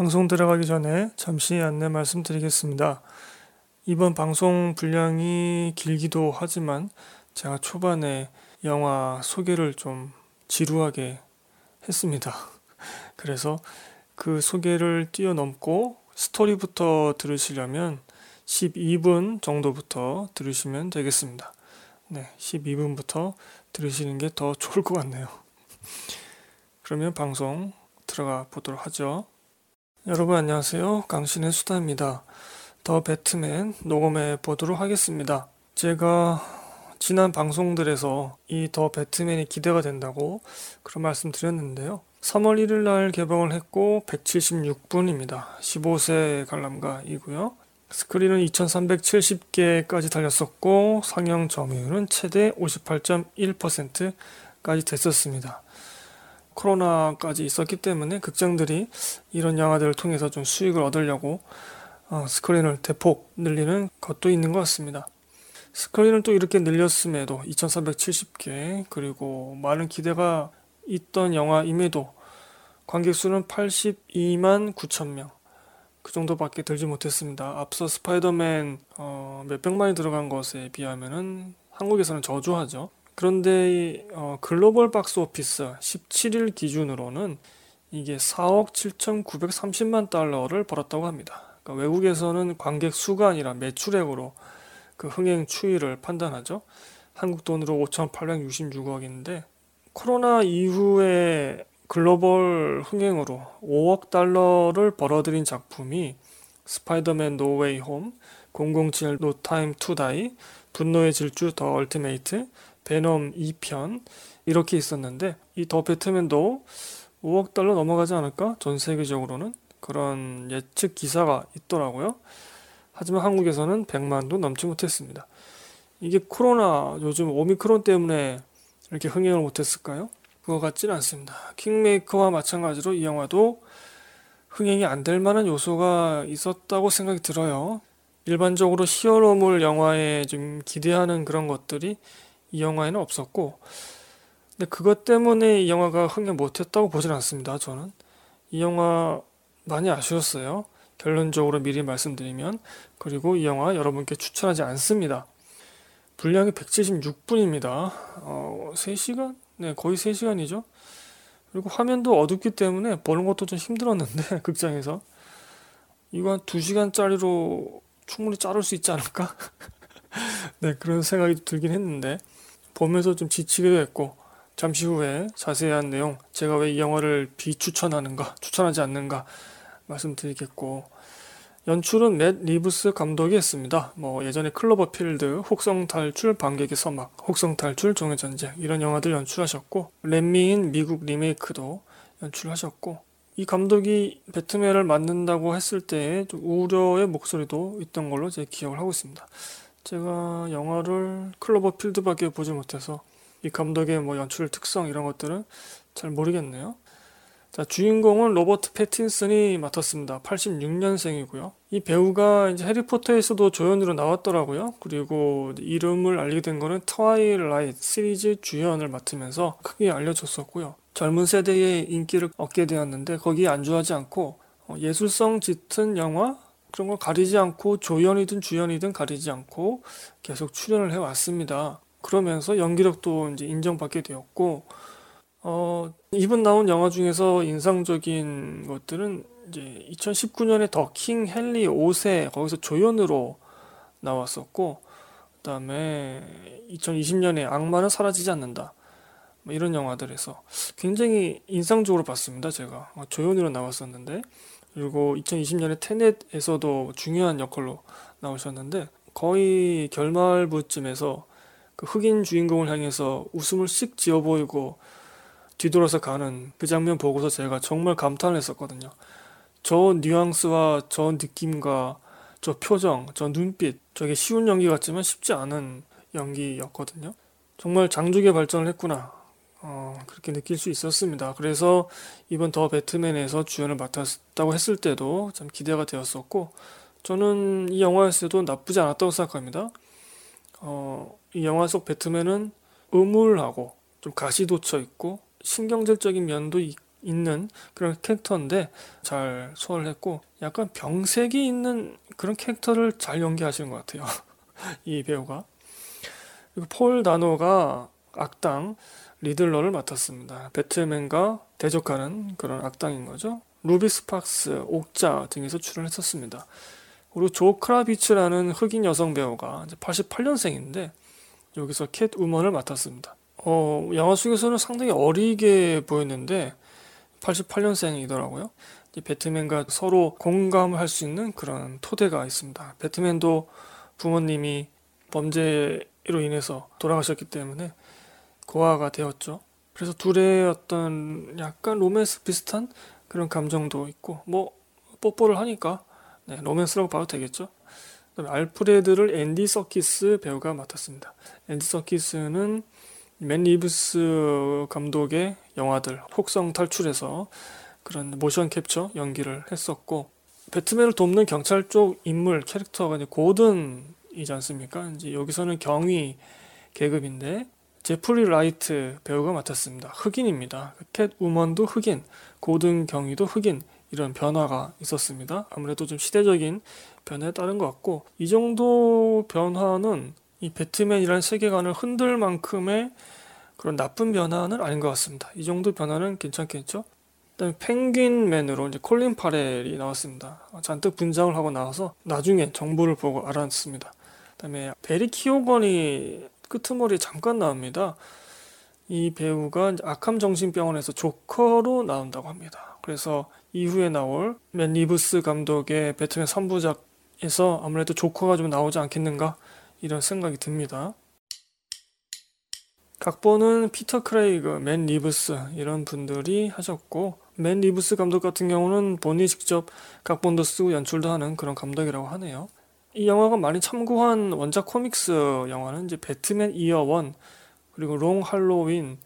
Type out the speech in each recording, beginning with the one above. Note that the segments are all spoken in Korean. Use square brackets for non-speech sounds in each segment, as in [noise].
방송 들어가기 전에 잠시 안내 말씀드리겠습니다. 이번 방송 분량이 길기도 하지만 제가 초반에 영화 소개를 좀 지루하게 했습니다. [laughs] 그래서 그 소개를 뛰어넘고 스토리부터 들으시려면 12분 정도부터 들으시면 되겠습니다. 네, 12분부터 들으시는 게 더 좋을 것 같네요. [laughs] 그러면 방송 들어가 보도록 하죠. 여러분 안녕하세요. 강신의 수다입니다. 더 배트맨 녹음해 보도록 하겠습니다. 제가 지난 방송들에서 이 더 배트맨이 기대가 된다고 그런 말씀 드렸는데요. 3월 1일 날 개봉을 했고 176분입니다. 15세 관람가이고요. 스크린은 2370개까지 달렸었고 상영 점유율은 최대 58.1%까지 됐었습니다. 코로나까지 있었기 때문에 극장들이 이런 영화들을 통해서 좀 수익을 얻으려고 어, 스크린을 대폭 늘리는 것도 있는 것 같습니다. 스크린을 또 이렇게 늘렸음에도 2370개 그리고 많은 기대가 있던 영화임에도 관객 수는 82만 9천 명. 그 정도밖에 들지 못했습니다. 앞서 스파이더맨 어, 몇백만이 들어간 것에 비하면은 한국에서는 저조하죠. 그런데 어, 글로벌 박스 오피스 17일 기준으로는 이게 4억 7,930만 달러를 벌었다고 합니다. 그러니까 외국에서는 관객 수가 아니라 매출액으로 그 흥행 추이를 판단하죠. 한국 돈으로 5,866억인데 코로나 이후에 글로벌 흥행으로 5억 달러를 벌어들인 작품이 스파이더맨 노웨이 홈, 007 노 타임 투 다이, 분노의 질주 더 얼티메이트, 베놈 2편 이렇게 있었는데 이 더 배트맨도 5억 달러 넘어가지 않을까? 전 세계적으로는 그런 예측 기사가 있더라고요. 하지만 한국에서는 100만도 넘지 못했습니다. 이게 코로나 요즘 오미크론 때문에 이렇게 흥행을 못했을까요? 그거 같지는 않습니다. 킹메이커와 마찬가지로 이 영화도 흥행이 안 될 만한 요소가 있었다고 생각이 들어요. 일반적으로 히어로물 영화에 좀 기대하는 그런 것들이 이 영화에는 없었고, 근데 그것 때문에 이 영화가 흥행 못했다고 보진 않습니다. 저는 이 영화 많이 아쉬웠어요. 결론적으로 미리 말씀드리면 그리고 이 영화 여러분께 추천하지 않습니다. 분량이 176분입니다. 어, 3시간? 네, 거의 3시간이죠. 그리고 화면도 어둡기 때문에 보는 것도 좀 힘들었는데 [laughs] 극장에서 이거 한 2시간짜리로 충분히 자를 수 있지 않을까? [laughs] 네, 그런 생각이 들긴 했는데 보면서 좀 지치기도 했고 잠시 후에 자세한 내용 제가 왜 이 영화를 비추천하는가 추천하지 않는가 말씀드리겠고 연출은 맷 리브스 감독이 했습니다. 뭐 예전에 클로버필드, 혹성 탈출, 반격의 서막, 혹성 탈출, 종의 전쟁 이런 영화들 연출하셨고 렛미인 미국 리메이크도 연출하셨고 이 감독이 배트맨을 맡는다고 했을 때좀 우려의 목소리도 있던 걸로 제 기억을 하고 있습니다. 제가 영화를 클로버 필드밖에 보지 못해서 이 감독의 뭐 연출 특성 이런 것들은 잘 모르겠네요. 자, 주인공은 로버트 패틴슨이 맡았습니다. 86년생이고요. 이 배우가 이제 해리포터에서도 조연으로 나왔더라고요. 그리고 이름을 알게 된 거는 트와일라이트 시리즈 주연을 맡으면서 크게 알려졌었고요. 젊은 세대의 인기를 얻게 되었는데 거기에 안주하지 않고 어, 예술성 짙은 영화 그런 걸 가리지 않고 조연이든 주연이든 가리지 않고 계속 출연을 해왔습니다. 그러면서 연기력도 이제 인정받게 되었고 어, 이번 나온 영화 중에서 인상적인 것들은 이제 2019년에 더 킹 헨리 5세 거기서 조연으로 나왔었고 그 다음에 2020년에 악마는 사라지지 않는다. 뭐 이런 영화들에서 굉장히 인상적으로 봤습니다 제가. 어, 조연으로 나왔었는데 그리고 2020년에 테넷에서도 중요한 역할로 나오셨는데 거의 결말부쯤에서 그 흑인 주인공을 향해서 웃음을 씩 지어 보이고 뒤돌아서 가는 그 장면 보고서 제가 정말 감탄을 했었거든요. 저 뉘앙스와 저 느낌과 저 표정, 저 눈빛, 저게 쉬운 연기 같지만 쉽지 않은 연기였거든요. 정말 장족의 발전을 했구나. 어, 그렇게 느낄 수 있었습니다. 그래서 이번 더 배트맨에서 주연을 맡았다고 했을 때도 참 기대가 되었었고, 저는 이 영화에서도 나쁘지 않았다고 생각합니다. 어, 이 영화 속 배트맨은 음울하고 좀 가시 돋쳐 있고 신경질적인 면도 있는 그런 캐릭터인데 잘 소화를 했고 약간 병색이 있는 그런 캐릭터를 잘 연기하시는 것 같아요. [laughs] 이 배우가. 그리고 폴 다노가 악당 리들러를 맡았습니다. 배트맨과 대적하는 그런 악당인 거죠. 루비 스팍스, 옥자 등에서 출연했었습니다. 그리고 조 크라비츠라는 흑인 여성 배우가 88년생인데 여기서 캣 우먼을 맡았습니다. 어, 영화 속에서는 상당히 어리게 보였는데 88년생이더라고요. 배트맨과 서로 공감을 할수 있는 그런 토대가 있습니다. 배트맨도 부모님이 범죄로 인해서 돌아가셨기 때문에 고아가 되었죠. 그래서 둘의 어떤 약간 로맨스 비슷한 그런 감정도 있고 뭐 뽀뽀를 하니까 네, 로맨스라고 봐도 되겠죠. 그다음에 알프레드를 앤디 서키스 배우가 맡았습니다. 앤디 서키스는 맷 리브스 감독의 영화들 혹성 탈출에서 그런 모션 캡처 연기를 했었고 배트맨을 돕는 경찰 쪽 인물 캐릭터가 이제 고든이지 않습니까? 이제 여기서는 경위 계급인데 제프리 라이트 배우가 맡았습니다. 흑인입니다. 캣 우먼도 흑인, 고든 경위도 흑인 이런 변화가 있었습니다. 아무래도 좀 시대적인 변화에 따른 것 같고 이 정도 변화는 이 배트맨이라는 세계관을 흔들 만큼의 그런 나쁜 변화는 아닌 것 같습니다. 이 정도 변화는 괜찮겠죠? 그다음에 펭귄맨으로 이제 콜린 파렐이 나왔습니다. 잔뜩 분장을 하고 나와서 나중에 정보를 보고 알았습니다. 그다음에 베리 키오건이 끄트머리에 잠깐 나옵니다. 이 배우가 아캄 정신병원에서 조커로 나온다고 합니다. 그래서 이후에 나올 맷 리브스 감독의 배트맨 3부작에서 아무래도 조커가 좀 나오지 않겠는가 이런 생각이 듭니다. 각본은 피터 크레이그, 맷 리브스 이런 분들이 하셨고 맷 리브스 감독 같은 경우는 본인이 직접 각본도 쓰고 연출도 하는 그런 감독이라고 하네요. 이 영화가 많이 참고한 원작 코믹스 영화는 이제 배트맨 이어 원 그리고 롱 할로윈이라는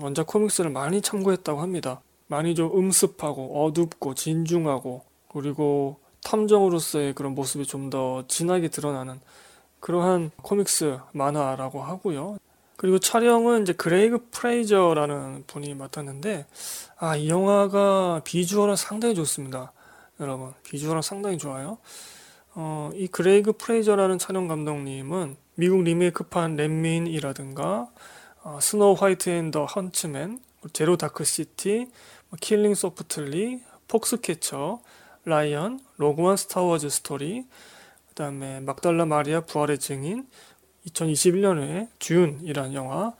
원작 코믹스를 많이 참고했다고 합니다. 많이 좀 음습하고 어둡고 진중하고 그리고 탐정으로서의 그런 모습이 좀 더 진하게 드러나는 그러한 코믹스 만화라고 하고요. 그리고 촬영은 이제 그레이그 프레이저라는 분이 맡았는데 아 이 영화가 비주얼은 상당히 좋습니다. 여러분 비주얼은 상당히 좋아요. 어, 이 그레이그 프레이저라는 촬영 감독님은 미국 리메이크판 렛미인이라든가 어, 스노우 화이트 앤 더 헌츠맨, 제로 다크 서티, 킬링 소프틀리, 폭스캐쳐, 라이언, 로그원 스타워즈 스토리, 그 다음에 막달라 마리아 부활의 증인, 2021년에 듄이라는 영화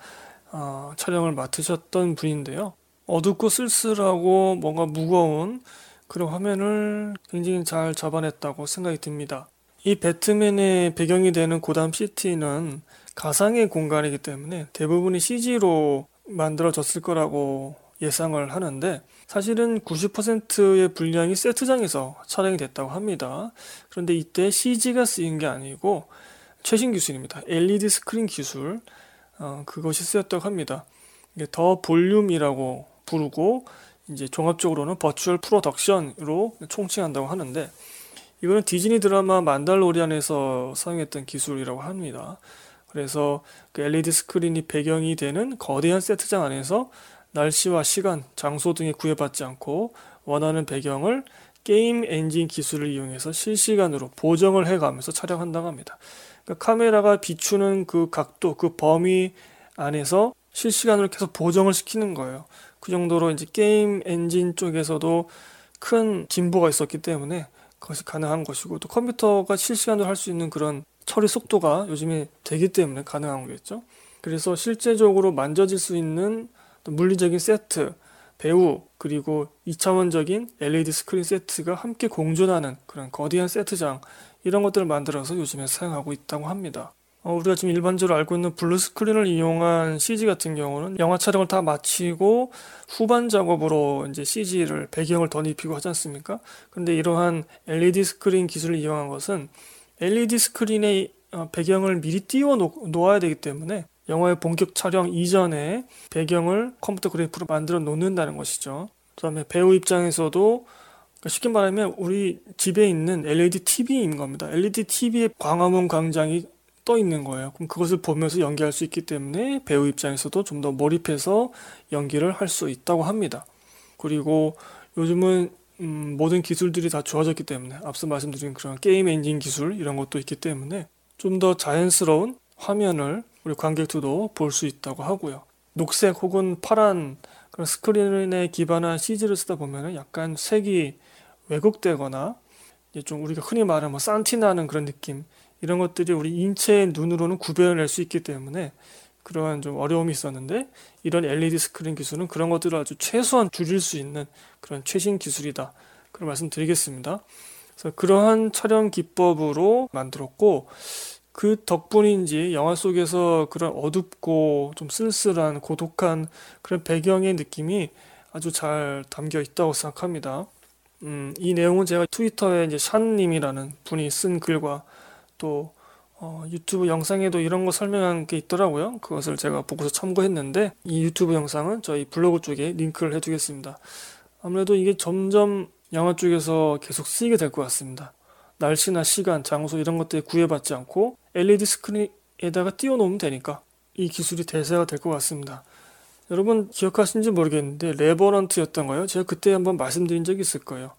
어, 촬영을 맡으셨던 분인데요. 어둡고 쓸쓸하고 뭔가 무거운 그런 화면을 굉장히 잘 잡아냈다고 생각이 듭니다. 이 배트맨의 배경이 되는 고담 시티는 가상의 공간이기 때문에 대부분이 CG로 만들어졌을 거라고 예상을 하는데 사실은 90%의 분량이 세트장에서 촬영이 됐다고 합니다. 그런데 이때 CG가 쓰인 게 아니고 최신 기술입니다. LED 스크린 기술 어, 그것이 쓰였다고 합니다. The Volume이라고 부르고 이제 종합적으로는 virtual production으로 총칭한다고 하는데 이거는 디즈니 드라마 만달로리안에서 사용했던 기술이라고 합니다. 그래서 그 LED 스크린이 배경이 되는 거대한 세트장 안에서 날씨와 시간, 장소 등에 구애받지 않고 원하는 배경을 게임 엔진 기술을 이용해서 실시간으로 보정을 해가면서 촬영한다고 합니다. 그러니까 카메라가 비추는 그 각도, 그 범위 안에서 실시간으로 계속 보정을 시키는 거예요. 그 정도로 이제 게임 엔진 쪽에서도 큰 진보가 있었기 때문에 그것이 가능한 것이고 또 컴퓨터가 실시간으로 할 수 있는 그런 처리 속도가 요즘에 되기 때문에 가능한 거겠죠. 그래서 실제적으로 만져질 수 있는 물리적인 세트, 배우, 그리고 2차원적인 LED 스크린 세트가 함께 공존하는 그런 거대한 세트장, 이런 것들을 만들어서 요즘에 사용하고 있다고 합니다. 어, 우리가 지금 일반적으로 알고 있는 블루 스크린을 이용한 CG 같은 경우는 영화 촬영을 다 마치고 후반 작업으로 이제 CG를 배경을 덧입히고 하지 않습니까? 근데 이러한 LED 스크린 기술을 이용한 것은 LED 스크린의 어, 배경을 미리 띄워 놓아야 되기 때문에 영화의 본격 촬영 이전에 배경을 컴퓨터 그래프로 만들어 놓는다는 것이죠. 그 다음에 배우 입장에서도 그러니까 쉽게 말하면 우리 집에 있는 LED TV인 겁니다. LED TV의 광화문 광장이 떠 있는 거예요. 그럼 그것을 보면서 연기할 수 있기 때문에 배우 입장에서도 좀 더 몰입해서 연기를 할 수 있다고 합니다. 그리고 요즘은 음, 모든 기술들이 다 좋아졌기 때문에 앞서 말씀드린 그런 게임 엔진 기술 이런 것도 있기 때문에 좀 더 자연스러운 화면을 우리 관객들도 볼 수 있다고 하고요. 녹색 혹은 파란 그런 스크린에 기반한 CG를 쓰다 보면 약간 색이 왜곡되거나 좀 우리가 흔히 말하는 뭐 산티나는 그런 느낌 이런 것들이 우리 인체의 눈으로는 구별해낼 수 있기 때문에 그러한 좀 어려움이 있었는데 이런 LED 스크린 기술은 그런 것들을 아주 최소한 줄일 수 있는 그런 최신 기술이다. 그런 말씀 드리겠습니다. 그래서 그러한 촬영 기법으로 만들었고 그 덕분인지 영화 속에서 그런 어둡고 좀 쓸쓸한 고독한 그런 배경의 느낌이 아주 잘 담겨 있다고 생각합니다. 음, 이 내용은 제가 트위터에 이제 샨님이라는 분이 쓴 글과 또 어, 유튜브 영상에도 이런 거 설명한 게 있더라고요. 그것을 제가 보고서 참고했는데 이 유튜브 영상은 저희 블로그 쪽에 링크를 해두겠습니다. 아무래도 이게 점점 영화 쪽에서 계속 쓰이게 될 것 같습니다. 날씨나 시간, 장소 이런 것들에 구애받지 않고 LED 스크린에다가 띄워놓으면 되니까 이 기술이 대세가 될 것 같습니다. 여러분 기억하시는지 모르겠는데 레버넌트였던 거요. 제가 그때 한번 말씀드린 적이 있을 거예요.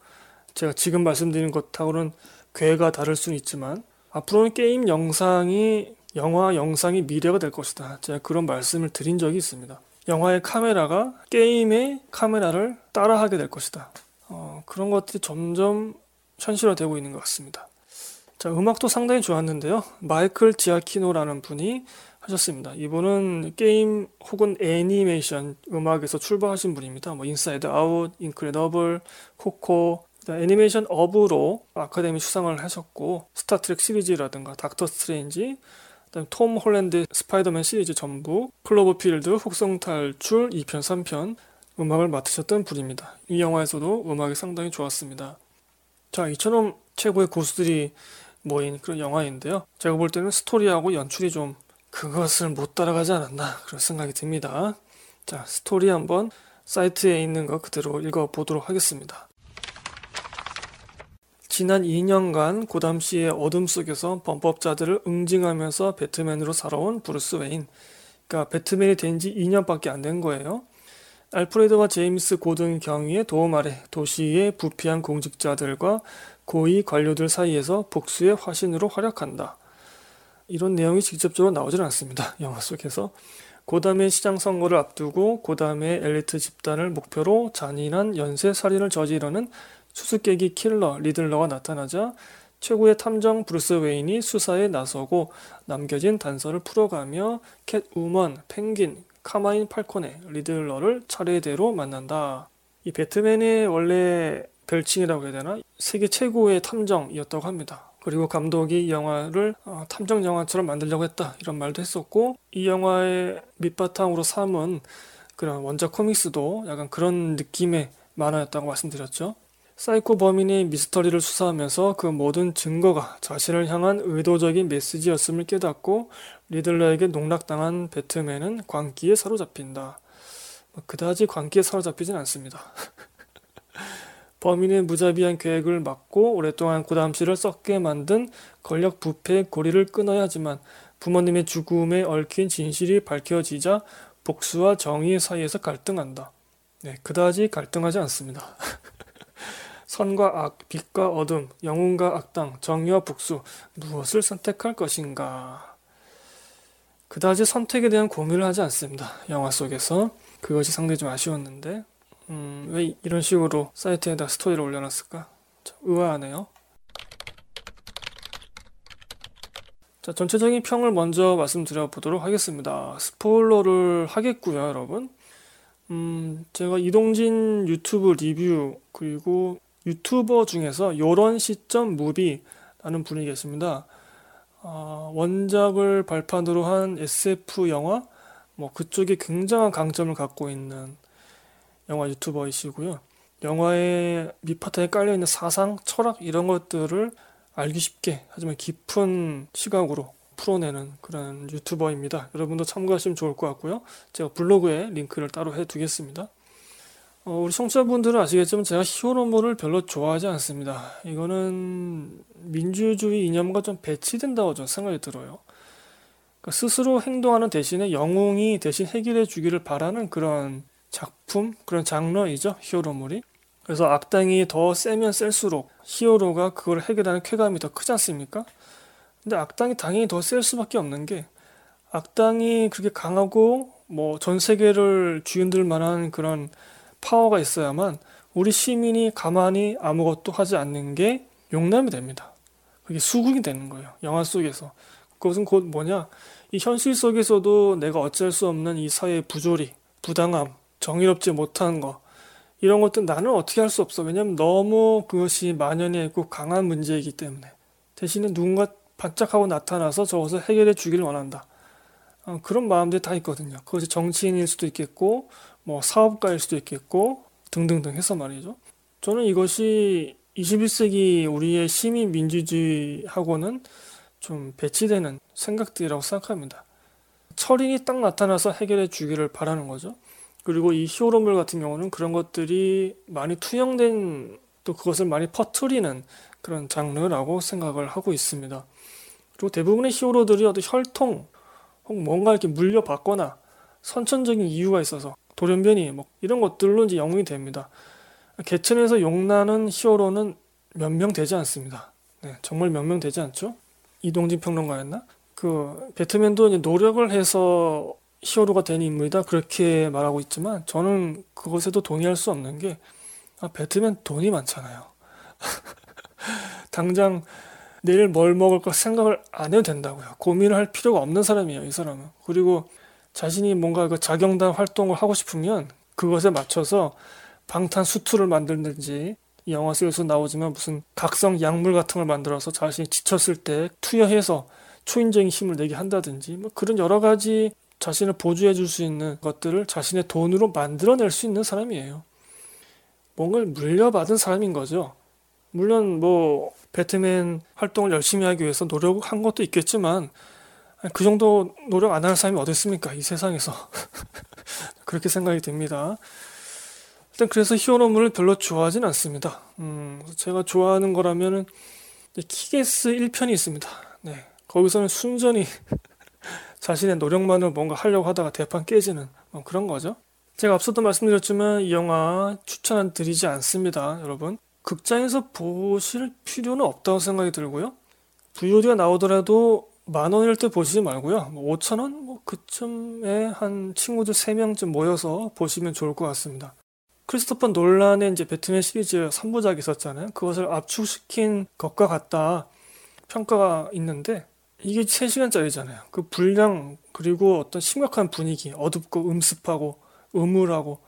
제가 지금 말씀드린 것하고는 궤가 다를 수는 있지만 앞으로는 게임 영상이 영화 영상의 미래가 될 것이다. 제가 그런 말씀을 드린 적이 있습니다. 영화의 카메라가 게임의 카메라를 따라하게 될 것이다. 어, 그런 것들이 점점 현실화되고 있는 것 같습니다. 자, 음악도 상당히 좋았는데요. 마이클 지아키노라는 분이 하셨습니다. 이분은 게임 혹은 애니메이션 음악에서 출발하신 분입니다. 뭐 인사이드 아웃, 인크레더블, 코코, 애니메이션 업으로 아카데미 수상을 하셨고 스타트렉 시리즈라든가 닥터 스트레인지 톰 홀랜드 스파이더맨 시리즈 전부 클로버필드 혹성 탈출 2편 3편 음악을 맡으셨던 분입니다. 이 영화에서도 음악이 상당히 좋았습니다. 자 이처럼 최고의 고수들이 모인 그런 영화인데요. 제가 볼 때는 스토리하고 연출이 좀 그것을 못 따라가지 않았나 그런 생각이 듭니다. 자 스토리 한번 사이트에 있는 거 그대로 읽어보도록 하겠습니다. 지난 2년간 고담 시의 어둠 속에서 범법자들을 응징하면서 배트맨으로 살아온 브루스 웨인. 그러니까 배트맨이 된 지 2년밖에 안 된 거예요. 알프레드와 제임스 고든 경위의 도움 아래 도시의 부패한 공직자들과 고위 관료들 사이에서 복수의 화신으로 활약한다. 이런 내용이 직접적으로 나오질 않습니다. [laughs] 영화 속에서. 고담의 시장 선거를 앞두고 고담의 엘리트 집단을 목표로 잔인한 연쇄 살인을 저지르는 수수께끼 킬러 리들러가 나타나자 최고의 탐정 브루스 웨인이 수사에 나서고 남겨진 단서를 풀어가며 캣우먼, 펭귄, 카마인 팔코네, 리들러를 차례대로 만난다. 이 배트맨의 원래 별칭이라고 해야 되나? 세계 최고의 탐정이었다고 합니다. 그리고 감독이 이 영화를 어, 탐정 영화처럼 만들려고 했다 이런 말도 했었고 이 영화의 밑바탕으로 삼은 그런 원작 코믹스도 약간 그런 느낌의 만화였다고 말씀드렸죠. 사이코 범인의 미스터리를 수사하면서 그 모든 증거가 자신을 향한 의도적인 메시지였음을 깨닫고 리들러에게 농락당한 배트맨은 광기에 사로잡힌다. 뭐 그다지 광기에 사로잡히진 않습니다. [laughs] 범인의 무자비한 계획을 막고 오랫동안 고담시를 썩게 만든 권력 부패의 고리를 끊어야 하지만 부모님의 죽음에 얽힌 진실이 밝혀지자 복수와 정의 사이에서 갈등한다. 네, 그다지 갈등하지 않습니다. [laughs] 선과 악, 빛과 어둠, 영웅과 악당, 정의와 복수, 무엇을 선택할 것인가? 그다지 선택에 대한 고민을 하지 않습니다. 영화 속에서. 그것이 상당히 좀 아쉬웠는데, 음, 왜 이런 식으로 사이트에다 스토리를 올려놨을까? 의아하네요. 자, 전체적인 평을 먼저 말씀드려 보도록 하겠습니다. 스포일러를 하겠고요, 여러분. 음, 제가 이동진 유튜브 리뷰, 그리고 유튜버 중에서 요런 시점 무비라는 분이 계십니다. 어, 원작을 발판으로 한 SF 영화 뭐 그쪽에 굉장한 강점을 갖고 있는 영화 유튜버이시고요. 영화의 밑바탕에 깔려 있는 사상, 철학 이런 것들을 알기 쉽게 하지만 깊은 시각으로 풀어내는 그런 유튜버입니다. 여러분도 참고하시면 좋을 것 같고요. 제가 블로그에 링크를 따로 해두겠습니다. 어, 우리 청취자분들은 아시겠지만 제가 히어로물을 별로 좋아하지 않습니다. 이거는 민주주의 이념과 좀 배치된다고 저는 생각이 들어요. 그러니까 스스로 행동하는 대신에 영웅이 대신 해결해 주기를 바라는 그런 작품, 그런 장르이죠. 히어로물이. 그래서 악당이 더 세면 셀수록 히어로가 그걸 해결하는 쾌감이 더 크지 않습니까? 근데 악당이 당연히 더 셀 수밖에 없는 게 악당이 그렇게 강하고 뭐 전 세계를 뒤흔들 만한 그런 파워가 있어야만 우리 시민이 가만히 아무것도 하지 않는 게 용납이 됩니다. 그게 수긍이 되는 거예요. 영화 속에서. 그것은 곧 뭐냐? 이 현실 속에서도 내가 어쩔 수 없는 이 사회의 부조리, 부당함, 정의롭지 못한 거, 이런 것들 나는 어떻게 할 수 없어. 왜냐면 너무 그것이 만연해 있고 강한 문제이기 때문에. 대신에 누군가 반짝하고 나타나서 저것을 해결해 주기를 원한다. 어, 그런 마음들이 다 있거든요. 그것이 정치인일 수도 있겠고, 뭐 사업가일 수도 있겠고, 등등등 해서 말이죠. 저는 이것이 21세기 우리의 시민 민주주의하고는 좀 배치되는 생각들이라고 생각합니다. 철인이 딱 나타나서 해결해 주기를 바라는 거죠. 그리고 이 히어로물 같은 경우는 그런 것들이 많이 투영된 또 그것을 많이 퍼트리는 그런 장르라고 생각을 하고 있습니다. 그리고 대부분의 히어로들이 어떤 혈통 혹 뭔가 이렇게 물려받거나 선천적인 이유가 있어서 돌연변이 뭐 이런 것들로 이제 영웅이 됩니다. 개천에서 용나는 히어로는 몇 명 되지 않습니다. 네, 정말 몇 명 되지 않죠? 이동진 평론가였나? 그 배트맨도 이제 노력을 해서 히어로가 된 인물이다 그렇게 말하고 있지만 저는 그것에도 동의할 수 없는 게 아, 배트맨 돈이 많잖아요. [laughs] 당장 내일 뭘 먹을 까 생각을 안 해도 된다고요. 고민을 할 필요가 없는 사람이에요, 이 사람은. 그리고 자신이 뭔가 그 자경단 활동을 하고 싶으면 그것에 맞춰서 방탄 수트를 만들든지 이 영화 속에서 나오지만 무슨 각성 약물 같은 걸 만들어서 자신이 지쳤을 때 투여해서 초인적인 힘을 내게 한다든지 뭐 그런 여러 가지 자신을 보조해 줄 수 있는 것들을 자신의 돈으로 만들어낼 수 있는 사람이에요. 뭔가를 물려받은 사람인 거죠. 물론 뭐 배트맨 활동을 열심히 하기 위해서 노력한 것도 있겠지만 그 정도 노력 안 하는 사람이 어디 있습니까? 이 세상에서. [laughs] 그렇게 생각이 됩니다. 일단 그래서 히어로물을 별로 좋아하진 않습니다. 음, 제가 좋아하는 거라면은 키게스 1편이 있습니다. 네. 거기서는 순전히 [laughs] 자신의 노력만으로 뭔가 하려고 하다가 대판 깨지는 뭐 그런 거죠. 제가 앞서도 말씀드렸지만 이 영화 추천 드리지 않습니다, 여러분. 극장에서 보실 필요는 없다고 생각이 들고요. VOD가 나오더라도 만 원일 때 보시지 말고요. 뭐 5천 원? 뭐 그쯤에 한 친구들 3명쯤 모여서 보시면 좋을 것 같습니다. 크리스토퍼 논란의 이제 배트맨 시리즈 3부작이 있었잖아요. 그것을 압축시킨 것과 같다 평가가 있는데 이게 3시간짜리잖아요. 그 분량 그리고 어떤 심각한 분위기, 어둡고 음습하고 음울하고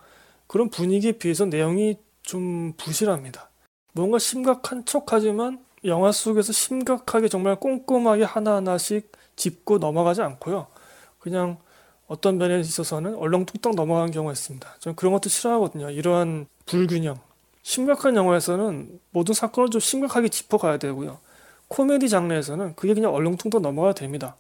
그런 분위기에 비해서 내용이 좀 부실합니다. 뭔가 심각한 척하지만 영화 속에서 심각하게 정말 꼼꼼하게 하나하나씩 짚고 넘어가지 않고요. 그냥 어떤 면에 있어서는 얼렁뚱땅 넘어가는 경우가 있습니다. 저는 그런 것도 싫어하거든요. 이러한 불균형. 심각한 영화에서는 모든 사건을 좀 심각하게 짚어가야 되고요. 코미디 장르에서는 그게 그냥 얼렁뚱땅 넘어가야 됩니다.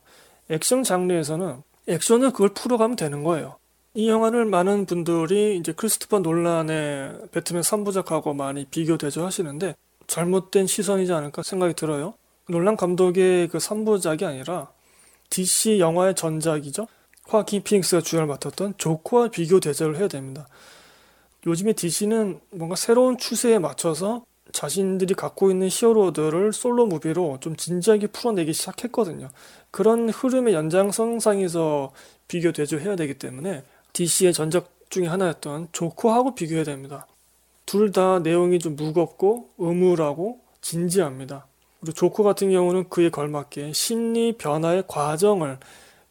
액션 장르에서는 액션을 그걸 풀어가면 되는 거예요. 이 영화를 많은 분들이 이제 크리스토퍼 논란의 배트맨 3부작하고 많이 비교 대조 하시는데 잘못된 시선이지 않을까 생각이 들어요. 논란 감독의 그 3부작이 아니라 DC 영화의 전작이죠. 화킨 피닉스가 주연을 맡았던 조커와 비교 대조를 해야 됩니다. 요즘에 DC는 뭔가 새로운 추세에 맞춰서 자신들이 갖고 있는 히어로들을 솔로 무비로 좀 진지하게 풀어내기 시작했거든요. 그런 흐름의 연장선상에서 비교 대조해야 되기 때문에 DC의 전작 중에 하나였던 조커하고 비교해야 됩니다. 둘 다 내용이 좀 무겁고 음울하고 진지합니다. 그리고 조커 같은 경우는 그에 걸맞게 심리 변화의 과정을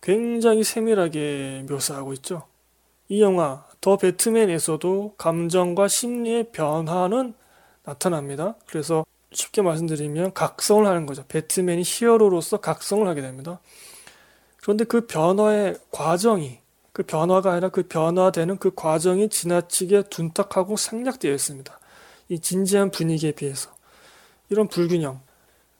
굉장히 세밀하게 묘사하고 있죠. 이 영화 더 배트맨에서도 감정과 심리의 변화는 나타납니다. 그래서 쉽게 말씀드리면 각성을 하는 거죠. 배트맨이 히어로로서 각성을 하게 됩니다. 그런데 그 변화의 과정이 그 변화가 아니라 그 변화되는 그 과정이 지나치게 둔탁하고 생략되어 있습니다. 이 진지한 분위기에 비해서. 이런 불균형.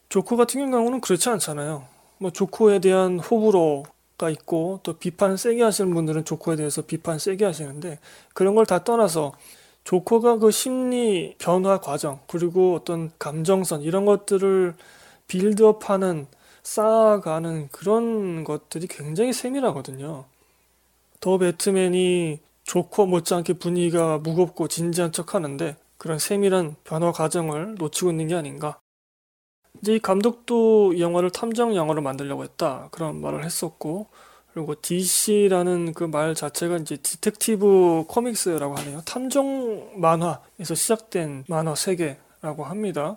조커 같은 경우는 그렇지 않잖아요. 뭐 조커에 대한 호불호가 있고 또 비판 세게 하시는 분들은 조커에 대해서 비판 세게 하시는데 그런 걸 다 떠나서 조커가 그 심리 변화 과정 그리고 어떤 감정선 이런 것들을 빌드업하는 쌓아가는 그런 것들이 굉장히 세밀하거든요. 더 배트맨이 조커 못지않게 분위기가 무겁고 진지한 척 하는데 그런 세밀한 변화 과정을 놓치고 있는 게 아닌가. 이제 이 감독도 이 영화를 탐정 영화로 만들려고 했다. 그런 말을 했었고, 그리고 DC라는 그 말 자체가 이제 Detective Comics라고 하네요. 탐정 만화에서 시작된 만화 세계라고 합니다.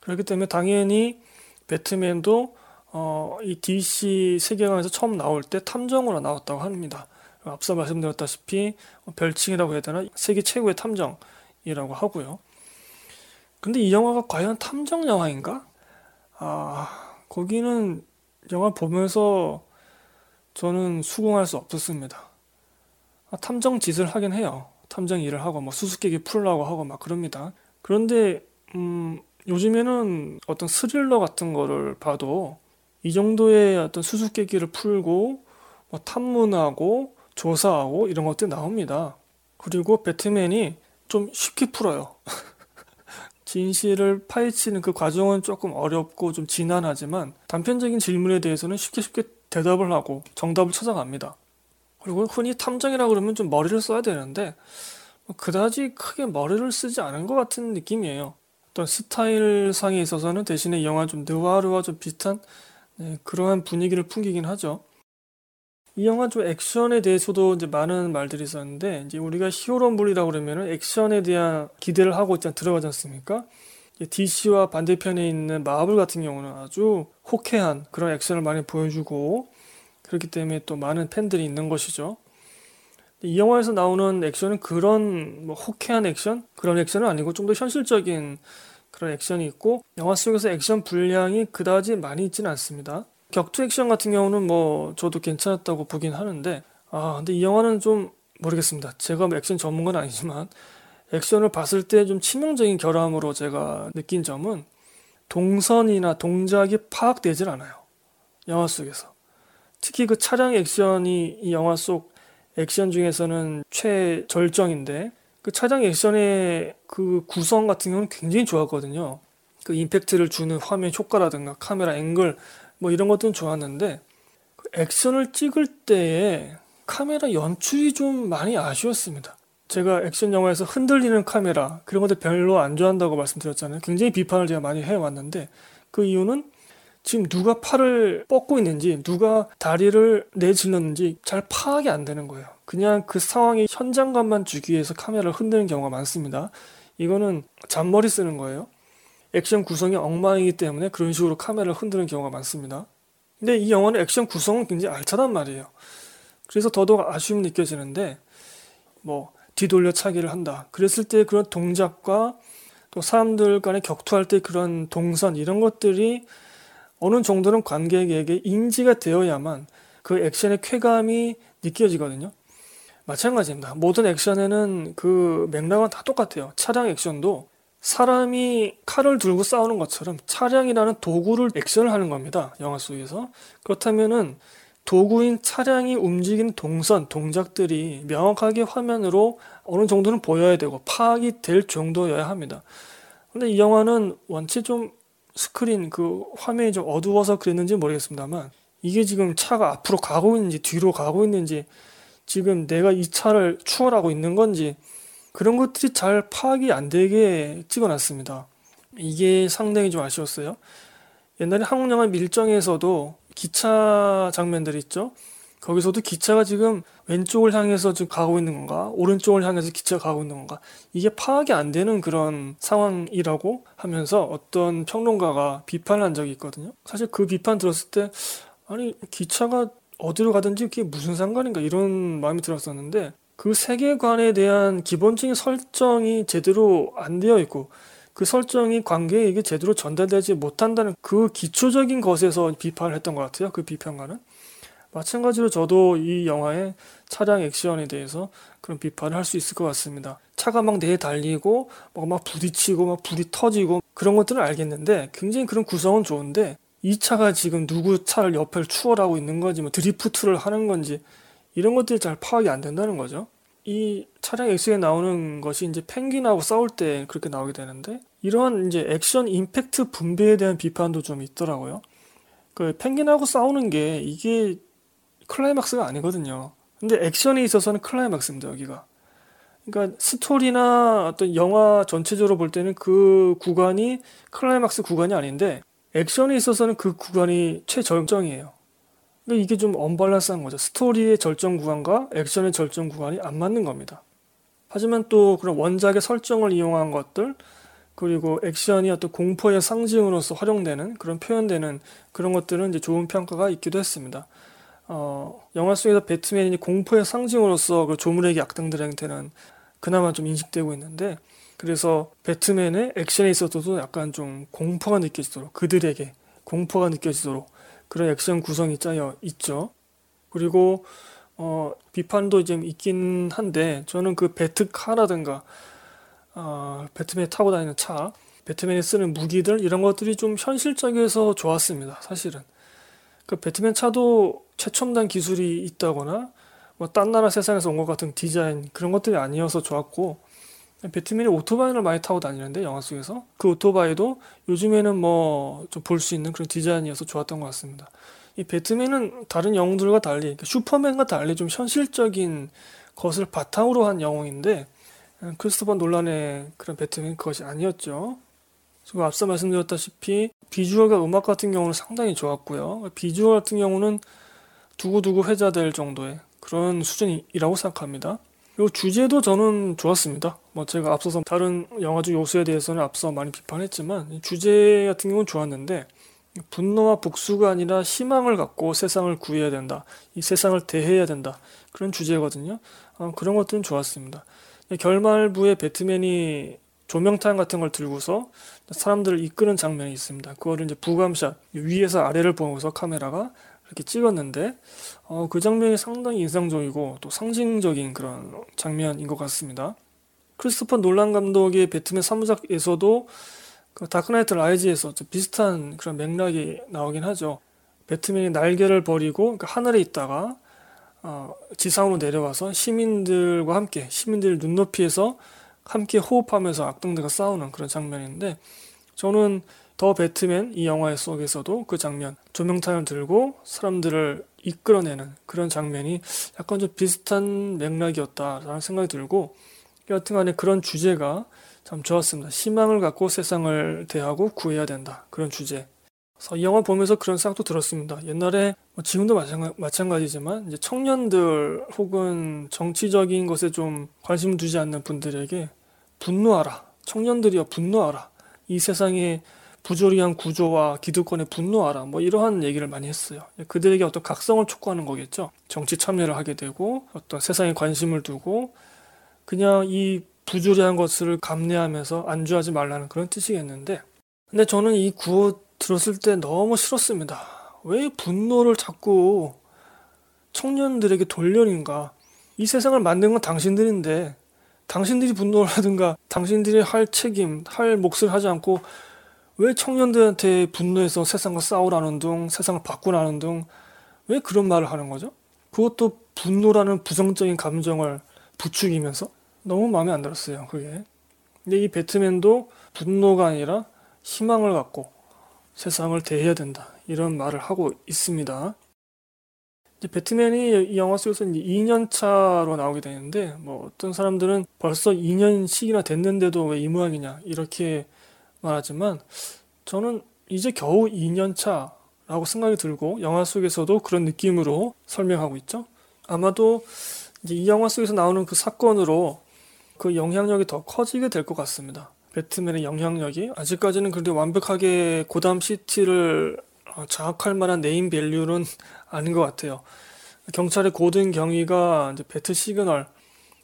그렇기 때문에 당연히 배트맨도 어, 이 DC 세계관에서 처음 나올 때 탐정으로 나왔다고 합니다. 앞서 말씀드렸다시피 별칭이라고 해야 되나 세계 최고의 탐정이라고 하고요. 근데 이 영화가 과연 탐정 영화인가? 아 거기는 영화 보면서 저는 수긍할 수 없었습니다. 아, 탐정 짓을 하긴 해요. 탐정 일을 하고 뭐 수수께끼 풀라고 하고 막 그럽니다. 그런데 음, 요즘에는 어떤 스릴러 같은 거를 봐도 이 정도의 어떤 수수께끼를 풀고 뭐 탐문하고 조사하고 이런 것들이 나옵니다. 그리고 배트맨이 좀 쉽게 풀어요. [laughs] 진실을 파헤치는 그 과정은 조금 어렵고 좀 진난하지만 단편적인 질문에 대해서는 쉽게 쉽게 대답을 하고 정답을 찾아갑니다. 그리고 흔히 탐정이라 그러면 좀 머리를 써야 되는데 뭐 그다지 크게 머리를 쓰지 않은 것 같은 느낌이에요. 어떤 스타일상에 있어서는 대신에 영화 좀 느와르와 좀 비슷한 네, 그러한 분위기를 풍기긴 하죠. 이 영화 좀 액션에 대해서도 이제 많은 말들이 있었는데 이제 우리가 히어로물이라 그러면은 액션에 대한 기대를 하고 일단 들어가지 않습니까? DC와 반대편에 있는 마블 같은 경우는 아주 호쾌한 그런 액션을 많이 보여주고 그렇기 때문에 또 많은 팬들이 있는 것이죠. 이 영화에서 나오는 액션은 그런 뭐 호쾌한 액션 그런 액션은 아니고 좀 더 현실적인 그런 액션이 있고 영화 속에서 액션 분량이 그다지 많이 있지는 않습니다. 격투 액션 같은 경우는 뭐 저도 괜찮았다고 보긴 하는데 아 근데 이 영화는 좀 모르겠습니다. 제가 뭐 액션 전문가는 아니지만 액션을 봤을 때 좀 치명적인 결함으로 제가 느낀 점은 동선이나 동작이 파악되질 않아요. 영화 속에서. 특히 그 차량 액션이 이 영화 속 액션 중에서는 최절정인데 그 차량 액션의 그 구성 같은 경우는 굉장히 좋았거든요. 그 임팩트를 주는 화면 효과라든가 카메라 앵글 뭐 이런 것들은 좋았는데 그 액션을 찍을 때에 카메라 연출이 좀 많이 아쉬웠습니다. 제가 액션 영화에서 흔들리는 카메라 그런 것들 별로 안 좋아한다고 말씀드렸잖아요. 굉장히 비판을 제가 많이 해왔는데 그 이유는 지금 누가 팔을 뻗고 있는지 누가 다리를 내질렀는지 잘 파악이 안 되는 거예요. 그냥 그 상황의 현장감만 주기 위해서 카메라를 흔드는 경우가 많습니다. 이거는 잔머리 쓰는 거예요. 액션 구성이 엉망이기 때문에 그런 식으로 카메라를 흔드는 경우가 많습니다. 근데 이 영화는 액션 구성은 굉장히 알차단 말이에요. 그래서 더더욱 아쉬움이 느껴지는데 뭐 뒤돌려 차기를 한다. 그랬을 때 그런 동작과 또 사람들 간에 격투할 때 그런 동선 이런 것들이 어느 정도는 관객에게 인지가 되어야만 그 액션의 쾌감이 느껴지거든요. 마찬가지입니다. 모든 액션에는 그 맥락은 다 똑같아요. 차량 액션도 사람이 칼을 들고 싸우는 것처럼 차량이라는 도구를 액션을 하는 겁니다. 영화 속에서. 그렇다면은 도구인 차량이 움직이는 동선, 동작들이 명확하게 화면으로 어느 정도는 보여야 되고 파악이 될 정도여야 합니다. 근데 이 영화는 원체 좀 스크린 그 화면이 좀 어두워서 그랬는지 모르겠습니다만 이게 지금 차가 앞으로 가고 있는지 뒤로 가고 있는지 지금 내가 이 차를 추월하고 있는 건지 그런 것들이 잘 파악이 안 되게 찍어놨습니다. 이게 상당히 좀 아쉬웠어요. 옛날에 한국 영화 밀정에서도 기차 장면들 있죠. 거기서도 기차가 지금 왼쪽을 향해서 지금 가고 있는 건가, 오른쪽을 향해서 기차가 가고 있는 건가, 이게 파악이 안 되는 그런 상황이라고 하면서 어떤 평론가가 비판을 한 적이 있거든요. 사실 그 비판 들었을 때, 아니, 기차가 어디로 가든지 그게 무슨 상관인가, 이런 마음이 들었었는데, 그 세계관에 대한 기본적인 설정이 제대로 안 되어 있고, 그 설정이 관객에게 제대로 전달되지 못한다는 그 기초적인 것에서 비판을 했던 것 같아요. 그 비평가는. 마찬가지로 저도 이 영화의 차량 액션에 대해서 그런 비판을 할 수 있을 것 같습니다. 차가 막 내에 달리고 막 부딪히고 막 불이 터지고 그런 것들은 알겠는데 굉장히 그런 구성은 좋은데 이 차가 지금 누구 차를 옆을 추월하고 있는 건지 뭐 드리프트를 하는 건지 이런 것들이 잘 파악이 안 된다는 거죠. 이 차량 액션에 나오는 것이 이제 펭귄하고 싸울 때 그렇게 나오게 되는데 이러한 이제 액션 임팩트 분배에 대한 비판도 좀 있더라고요. 그 펭귄하고 싸우는 게 이게 클라이막스가 아니거든요. 근데 액션에 있어서는 클라이막스입니다, 여기가. 그러니까 스토리나 어떤 영화 전체적으로 볼 때는 그 구간이 클라이막스 구간이 아닌데 액션에 있어서는 그 구간이 최절정이에요. 그러니까 이게 좀 언밸런스한 거죠. 스토리의 절정 구간과 액션의 절정 구간이 안 맞는 겁니다. 하지만 또 그런 원작의 설정을 이용한 것들 그리고 액션이 어떤 공포의 상징으로서 활용되는 그런 표현되는 그런 것들은 이제 좋은 평가가 있기도 했습니다. 어, 영화 속에서 배트맨이 공포의 상징으로서 그 조무래기 악당들한테는 그나마 좀 인식되고 있는데 그래서 배트맨의 액션에 있어서도 약간 좀 공포가 느껴지도록 그들에게 공포가 느껴지도록 그런 액션 구성이 짜여 있죠. 그리고 어, 비판도 좀 있긴 한데 저는 그 배트카라든가 어, 배트맨이 타고 다니는 차, 배트맨이 쓰는 무기들 이런 것들이 좀 현실적이어서 좋았습니다. 사실은 그 배트맨 차도 최첨단 기술이 있다거나 뭐 딴 나라 세상에서 온 것 같은 디자인 그런 것들이 아니어서 좋았고 배트맨이 오토바이를 많이 타고 다니는데 영화 속에서 그 오토바이도 요즘에는 뭐 좀 볼 수 있는 그런 디자인이어서 좋았던 것 같습니다. 이 배트맨은 다른 영웅들과 달리 그러니까 슈퍼맨과 달리 좀 현실적인 것을 바탕으로 한 영웅인데 크리스토퍼 논란의 그런 배트맨 그것이 아니었죠. 그리고 앞서 말씀드렸다시피 비주얼과 음악 같은 경우는 상당히 좋았고요. 비주얼 같은 경우는 두고두고 회자될 정도의 그런 수준이라고 생각합니다. 그리고 주제도 저는 좋았습니다. 뭐 제가 앞서서 다른 영화적 요소에 대해서는 앞서 많이 비판했지만 주제 같은 경우는 좋았는데 분노와 복수가 아니라 희망을 갖고 세상을 구해야 된다. 이 세상을 대해야 된다. 그런 주제거든요. 어, 그런 것들은 좋았습니다. 결말부에 배트맨이 조명탄 같은 걸 들고서 사람들을 이끄는 장면이 있습니다. 그거를 이제 부감샷 위에서 아래를 보면서 카메라가 이렇게 찍었는데 어, 그 장면이 상당히 인상적이고 또 상징적인 그런 장면인 것 같습니다. 크리스토퍼 놀란 감독의 배트맨 3부작에서도 그 다크나이트 라이즈에서 비슷한 그런 맥락이 나오긴 하죠. 배트맨이 날개를 버리고 그 하늘에 있다가 어, 지상으로 내려와서 시민들과 함께 시민들 눈높이에서 함께 호흡하면서 악당들과 싸우는 그런 장면인데 저는 더 배트맨 이 영화 속에서도 그 장면 조명탄을 들고 사람들을 이끌어내는 그런 장면이 약간 좀 비슷한 맥락이었다라는 생각이 들고 여튼간에 그런 주제가 참 좋았습니다. 희망을 갖고 세상을 대하고 구해야 된다 그런 주제. 그래서 이 영화 보면서 그런 생각도 들었습니다. 옛날에 뭐 지금도 마찬가 지지만 이제 청년들 혹은 정치적인 것에 좀 관심을 두지 않는 분들에게 분노하라. 청년들이여 분노하라. 이 세상에 부조리한 구조와 기득권에 분노하라. 뭐 이러한 얘기를 많이 했어요. 그들에게 어떤 각성을 촉구하는 거겠죠. 정치 참여를 하게 되고 어떤 세상에 관심을 두고 그냥 이 부조리한 것을 감내하면서 안주하지 말라는 그런 뜻이겠는데 근데 저는 이 구호 들었을 때 너무 싫었습니다. 왜 분노를 자꾸 청년들에게 돌려는가? 이 세상을 만든 건 당신들인데 당신들이 분노를 하든가 당신들이 할 책임, 할 몫을 하지 않고 왜 청년들한테 분노해서 세상과 싸우라는 둥, 세상을 바꾸라는 둥, 왜 그런 말을 하는 거죠? 그것도 분노라는 부정적인 감정을 부추기면서 너무 마음에 안 들었어요, 그게. 근데 이 배트맨도 분노가 아니라 희망을 갖고 세상을 대해야 된다. 이런 말을 하고 있습니다. 이제 배트맨이 이 영화 속에서 이제 2년 차로 나오게 되는데 뭐 어떤 사람들은 벌써 2년씩이나 됐는데도 왜 이 모양이냐 이렇게 말하지만 저는 이제 겨우 2년 차라고 생각이 들고 영화 속에서도 그런 느낌으로 설명하고 있죠. 아마도 이 영화 속에서 나오는 그 사건으로 그 영향력이 더 커지게 될 것 같습니다. 배트맨의 영향력이 아직까지는 그래도 완벽하게 고담 시티를 어, 장악할 만한 네임 밸류는 [laughs] 아닌 것 같아요. 경찰의 고든 경위가 이제 배트 시그널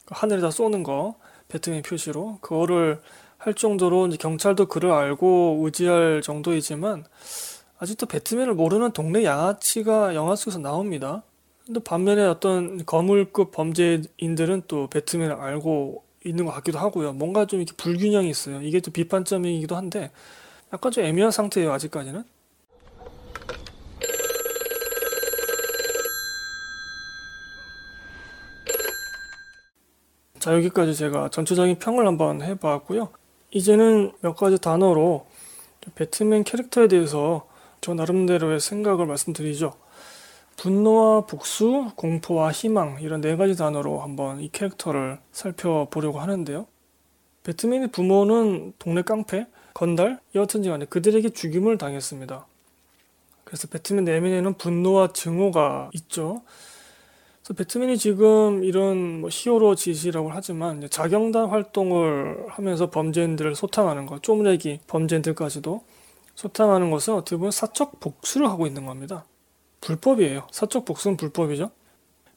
하늘에다 쏘는 거 배트맨 표시로 그거를 할 정도로 이제 경찰도 그를 알고 의지할 정도이지만 아직도 배트맨을 모르는 동네 양아치가 영화 속에서 나옵니다. 근데 반면에 어떤 거물급 범죄인들은 또 배트맨을 알고 있는 것 같기도 하고요. 뭔가 좀 이렇게 불균형이 있어요. 이게 또 비판점이기도 한데 약간 좀 애매한 상태예요. 아직까지는. 자 여기까지 제가 전체적인 평을 한번 해봤고요. 이제는 몇 가지 단어로 배트맨 캐릭터에 대해서 저 나름대로의 생각을 말씀드리죠. 분노와 복수, 공포와 희망 이런 네 가지 단어로 한번 이 캐릭터를 살펴보려고 하는데요. 배트맨의 부모는 동네 깡패, 건달, 여하튼지 간에 그들에게 죽임을 당했습니다. 그래서 배트맨 내면에는 분노와 증오가 있죠. 그래서 배트맨이 지금 이런 뭐 히어로 짓이라고 하지만 자경단 활동을 하면서 범죄인들을 소탕하는 것, 쪼무레기 범죄인들까지도 소탕하는 것은 어떻게 보면 사적 복수를 하고 있는 겁니다. 불법이에요. 사적 복수는 불법이죠.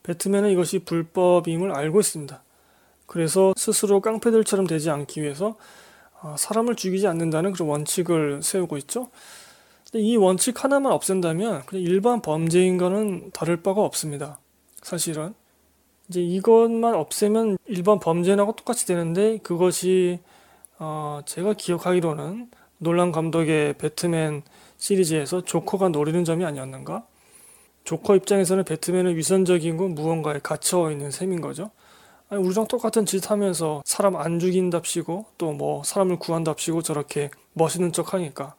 배트맨은 이것이 불법임을 알고 있습니다. 그래서 스스로 깡패들처럼 되지 않기 위해서 아, 사람을 죽이지 않는다는 그런 원칙을 세우고 있죠. 이 원칙 하나만 없앤다면 그냥 일반 범죄인과는 다를 바가 없습니다. 사실은 이제 이것만 없애면 일반 범죄인하고 똑같이 되는데 그것이 어 제가 기억하기로는 놀란 감독의 배트맨 시리즈에서 조커가 노리는 점이 아니었는가? 조커 입장에서는 배트맨은 위선적이고 무언가에 갇혀 있는 셈인 거죠. 아니, 우리랑 똑같은 짓 하면서 사람 안 죽인답시고 또 뭐 사람을 구한답시고 저렇게 멋있는 척 하니까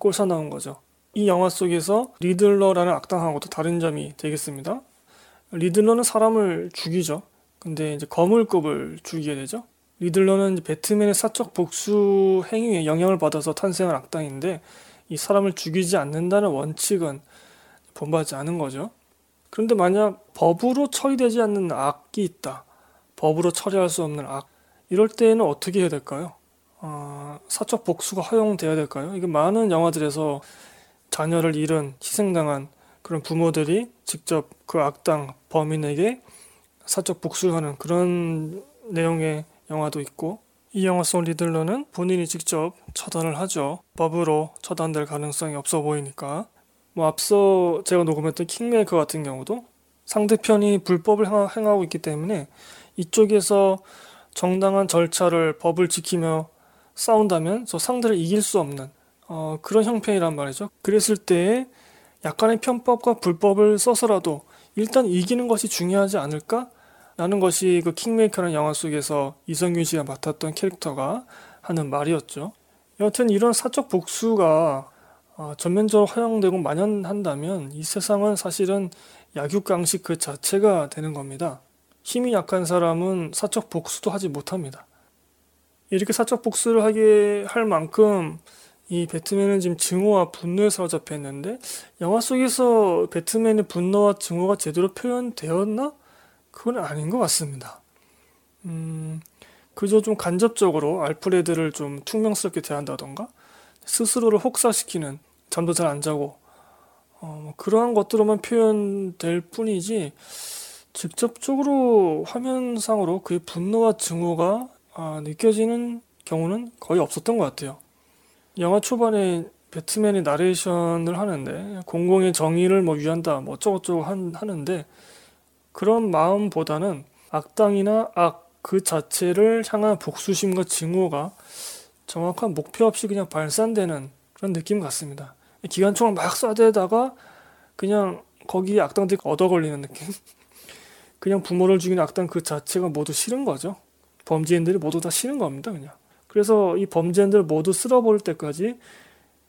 꼴사나운 거죠. 이 영화 속에서 리들러라는 악당하고도 다른 점이 되겠습니다. 리들러는 사람을 죽이죠. 근데 이제 거물급을 죽이게 되죠. 리들러는 배트맨의 사적 복수 행위에 영향을 받아서 탄생한 악당인데 이 사람을 죽이지 않는다는 원칙은 본받지 않은 거죠. 그런데 만약 법으로 처리되지 않는 악이 있다. 법으로 처리할 수 없는 악. 이럴 때에는 어떻게 해야 될까요? 어, 사적 복수가 허용돼야 될까요? 이게 많은 영화들에서 자녀를 잃은 희생당한 그런 부모들이 직접 그 악당 범인에게 사적 복수하는 그런 내용의 영화도 있고 이 영화 속 리들러는 본인이 직접 처단을 하죠. 법으로 처단될 가능성이 없어 보이니까 뭐 앞서 제가 녹음했던 킹메이커 같은 경우도 상대편이 불법을 행하고 있기 때문에 이쪽에서 정당한 절차를 법을 지키며 싸운다면 저 상대를 이길 수 없는 어, 그런 형편이란 말이죠. 그랬을 때 약간의 편법과 불법을 써서라도 일단 이기는 것이 중요하지 않을까? 라는 것이 그 킹메이커라는 영화 속에서 이성균 씨가 맡았던 캐릭터가 하는 말이었죠. 여하튼 이런 사적 복수가 어, 전면적으로 허용되고 만연한다면 이 세상은 사실은 약육강식 그 자체가 되는 겁니다. 힘이 약한 사람은 사적 복수도 하지 못합니다. 이렇게 사적 복수를 하게 할 만큼 이 배트맨은 지금 증오와 분노에 사로잡혀 있는데 영화 속에서 배트맨의 분노와 증오가 제대로 표현되었나? 그건 아닌 것 같습니다. 음, 그저 좀 간접적으로 알프레드를 좀 퉁명스럽게 대한다던가 스스로를 혹사시키는 잠도 잘 안 자고 어, 뭐 그러한 것들로만 표현될 뿐이지 직접적으로 화면상으로 그의 분노와 증오가 아, 느껴지는 경우는 거의 없었던 것 같아요. 영화 초반에 배트맨이 나레이션을 하는데 공공의 정의를 뭐 위한다 뭐 어쩌고저쩌고 한, 하는데 그런 마음보다는 악당이나 악 그 자체를 향한 복수심과 증오가 정확한 목표 없이 그냥 발산되는 그런 느낌 같습니다. 기관총을 막 쏴대다가 그냥 거기에 악당들이 얻어 걸리는 느낌? [laughs] 그냥 부모를 죽인 악당 그 자체가 모두 싫은 거죠. 범죄인들이 모두 다 싫은 겁니다, 그냥. 그래서 이 범죄인들 모두 쓸어버릴 때까지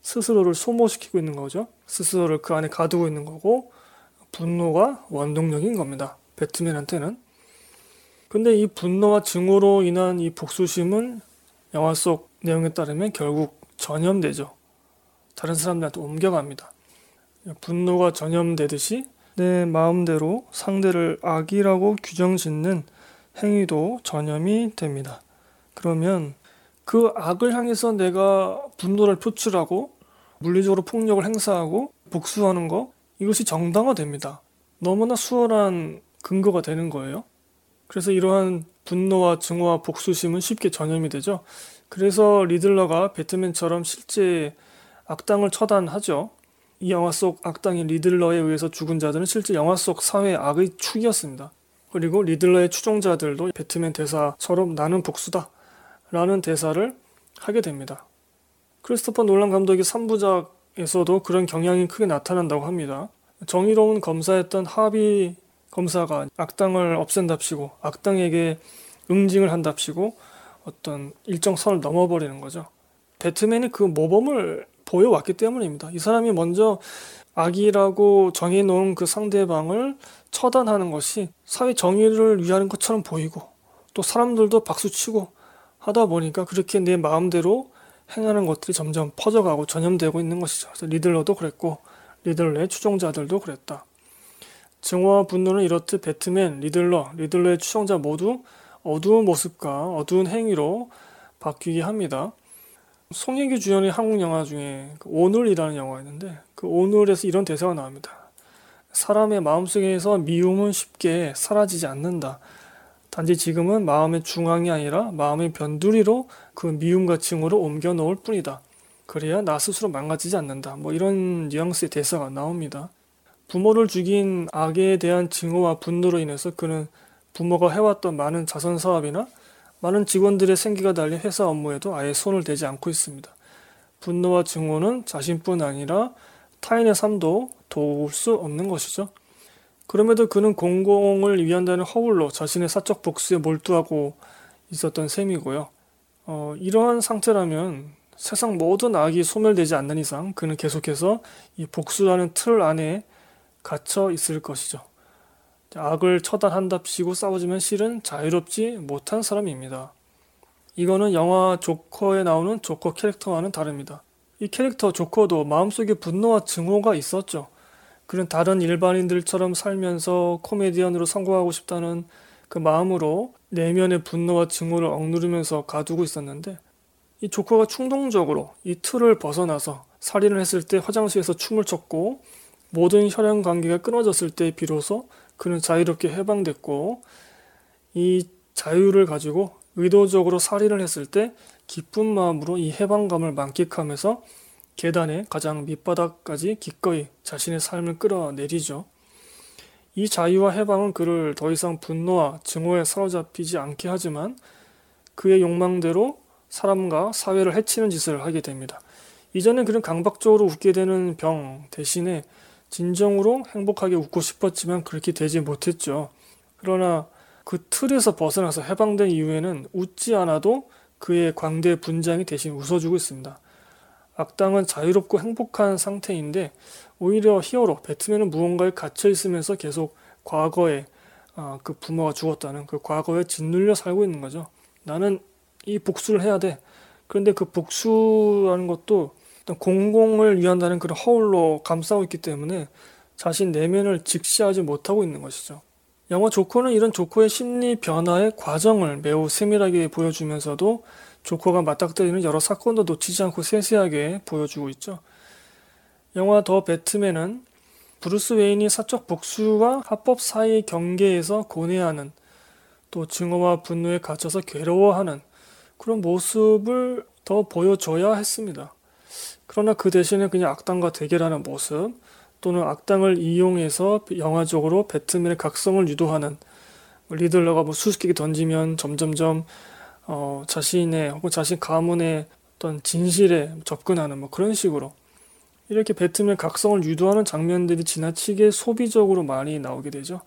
스스로를 소모시키고 있는 거죠. 스스로를 그 안에 가두고 있는 거고 분노가 원동력인 겁니다. 배트맨한테는. 근데 이 분노와 증오로 인한 이 복수심은 영화 속 내용에 따르면 결국 전염되죠. 다른 사람들한테 옮겨갑니다. 분노가 전염되듯이 내 마음대로 상대를 악이라고 규정 짓는 행위도 전염이 됩니다. 그러면 그 악을 향해서 내가 분노를 표출하고 물리적으로 폭력을 행사하고 복수하는 거 이것이 정당화됩니다. 너무나 수월한 근거가 되는 거예요. 그래서 이러한 분노와 증오와 복수심은 쉽게 전염이 되죠. 그래서 리들러가 배트맨처럼 실제 악당을 처단하죠. 이 영화 속 악당인 리들러에 의해서 죽은 자들은 실제 영화 속 사회의 악의 축이었습니다. 그리고 리들러의 추종자들도 배트맨 대사처럼 나는 복수다. 라는 대사를 하게 됩니다. 크리스토퍼 놀란 감독의 3부작에서도 그런 경향이 크게 나타난다고 합니다. 정의로운 검사였던 하비 검사가 악당을 없앤답시고 악당에게 응징을 한답시고 어떤 일정 선을 넘어버리는 거죠. 배트맨이 그 모범을 보여왔기 때문입니다. 이 사람이 먼저 악이라고 정해놓은 그 상대방을 처단하는 것이 사회 정의를 위하는 것처럼 보이고 또 사람들도 박수치고 하다 보니까 그렇게 내 마음대로 행하는 것들이 점점 퍼져가고 전염되고 있는 것이죠. 그래서 리들러도 그랬고 리들러의 추종자들도 그랬다. 증오와 분노는 이렇듯 배트맨, 리들러, 리들러의 추종자 모두 어두운 모습과 어두운 행위로 바뀌게 합니다. 송혜교 주연의 한국 영화 중에 그 오늘이라는 영화가 있는데 그 오늘에서 이런 대사가 나옵니다. 사람의 마음속에서 미움은 쉽게 사라지지 않는다. 단지 지금은 마음의 중앙이 아니라 마음의 변두리로 그 미움과 증오를 옮겨 놓을 뿐이다. 그래야 나 스스로 망가지지 않는다. 뭐 이런 뉘앙스의 대사가 나옵니다. 부모를 죽인 악에 대한 증오와 분노로 인해서 그는 부모가 해왔던 많은 자선 사업이나 많은 직원들의 생기가 달린 회사 업무에도 아예 손을 대지 않고 있습니다. 분노와 증오는 자신뿐 아니라 타인의 삶도 도울 수 없는 것이죠. 그럼에도 그는 공공을 위한다는 허울로 자신의 사적 복수에 몰두하고 있었던 셈이고요. 어, 이러한 상태라면 세상 모든 악이 소멸되지 않는 이상 그는 계속해서 이 복수라는 틀 안에 갇혀 있을 것이죠. 악을 처단한답시고 싸워주면 실은 자유롭지 못한 사람입니다. 이거는 영화 조커에 나오는 조커 캐릭터와는 다릅니다. 이 캐릭터 조커도 마음속에 분노와 증오가 있었죠. 그는 다른 일반인들처럼 살면서 코미디언으로 성공하고 싶다는 그 마음으로 내면의 분노와 증오를 억누르면서 가두고 있었는데 이 조커가 충동적으로 이 틀을 벗어나서 살인을 했을 때 화장실에서 춤을 췄고 모든 혈연 관계가 끊어졌을 때 비로소 그는 자유롭게 해방됐고 이 자유를 가지고 의도적으로 살인을 했을 때 기쁜 마음으로 이 해방감을 만끽하면서 계단의 가장 밑바닥까지 기꺼이 자신의 삶을 끌어내리죠. 이 자유와 해방은 그를 더 이상 분노와 증오에 사로잡히지 않게 하지만 그의 욕망대로 사람과 사회를 해치는 짓을 하게 됩니다. 이전에 그는 강박적으로 웃게 되는 병 대신에 진정으로 행복하게 웃고 싶었지만 그렇게 되지 못했죠. 그러나 그 틀에서 벗어나서 해방된 이후에는 웃지 않아도 그의 광대 분장이 대신 웃어주고 있습니다. 악당은 자유롭고 행복한 상태인데 오히려 히어로 배트맨은 무언가에 갇혀 있으면서 계속 과거에 아, 그 부모가 죽었다는 그 과거에 짓눌려 살고 있는 거죠. 나는 이 복수를 해야 돼. 그런데 그 복수라는 것도 공공을 위한다는 그런 허울로 감싸고 있기 때문에 자신 내면을 직시하지 못하고 있는 것이죠. 영화 조커는 이런 조커의 심리 변화의 과정을 매우 세밀하게 보여주면서도 조커가 맞닥뜨리는 여러 사건도 놓치지 않고 세세하게 보여주고 있죠. 영화 더 배트맨은 브루스 웨인이 사적 복수와 합법 사이의 경계에서 고뇌하는 또 증오와 분노에 갇혀서 괴로워하는 그런 모습을 더 보여줘야 했습니다. 그러나 그 대신에 그냥 악당과 대결하는 모습 또는 악당을 이용해서 영화적으로 배트맨의 각성을 유도하는 뭐 리들러가 뭐 수수께끼 던지면 점점점 어, 자신의 혹은 자신 가문의 어떤 진실에 접근하는 뭐 그런 식으로 이렇게 배트맨 각성을 유도하는 장면들이 지나치게 소비적으로 많이 나오게 되죠.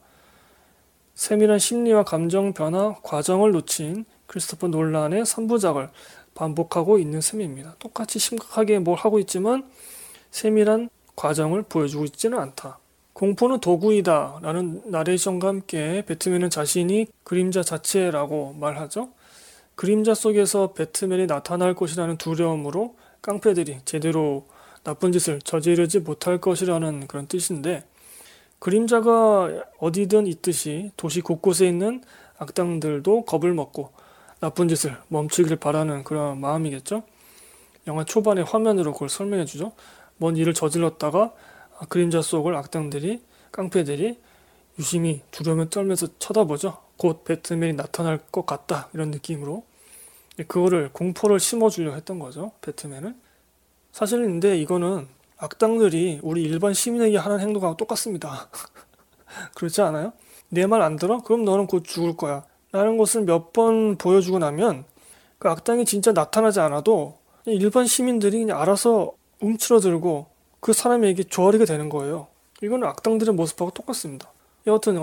세밀한 심리와 감정 변화 과정을 놓친 크리스토퍼 놀란의 3부작을 반복하고 있는 셈입니다. 똑같이 심각하게 뭘 하고 있지만 세밀한 과정을 보여주고 있지는 않다. 공포는 도구이다 라는 나레이션과 함께 배트맨은 자신이 그림자 자체라고 말하죠. 그림자 속에서 배트맨이 나타날 것이라는 두려움으로 깡패들이 제대로 나쁜 짓을 저지르지 못할 것이라는 그런 뜻인데 그림자가 어디든 있듯이 도시 곳곳에 있는 악당들도 겁을 먹고 나쁜 짓을 멈추길 바라는 그런 마음이겠죠. 영화 초반에 화면으로 그걸 설명해 주죠. 먼 일을 저질렀다가 그림자 속을 악당들이 깡패들이 유심히 두려움에 떨면서 쳐다보죠. 곧 배트맨이 나타날 것 같다 이런 느낌으로 그거를 공포를 심어주려 했던 거죠. 배트맨은 사실은 근데 이거는 악당들이 우리 일반 시민에게 하는 행동하고 똑같습니다. [laughs] 그렇지 않아요? 내 말 안 들어? 그럼 너는 곧 죽을 거야. 라는 것을 몇 번 보여주고 나면 그 악당이 진짜 나타나지 않아도 일반 시민들이 그냥 알아서 움츠러들고 그 사람에게 조아리게 되는 거예요. 이거는 악당들의 모습하고 똑같습니다. 여하튼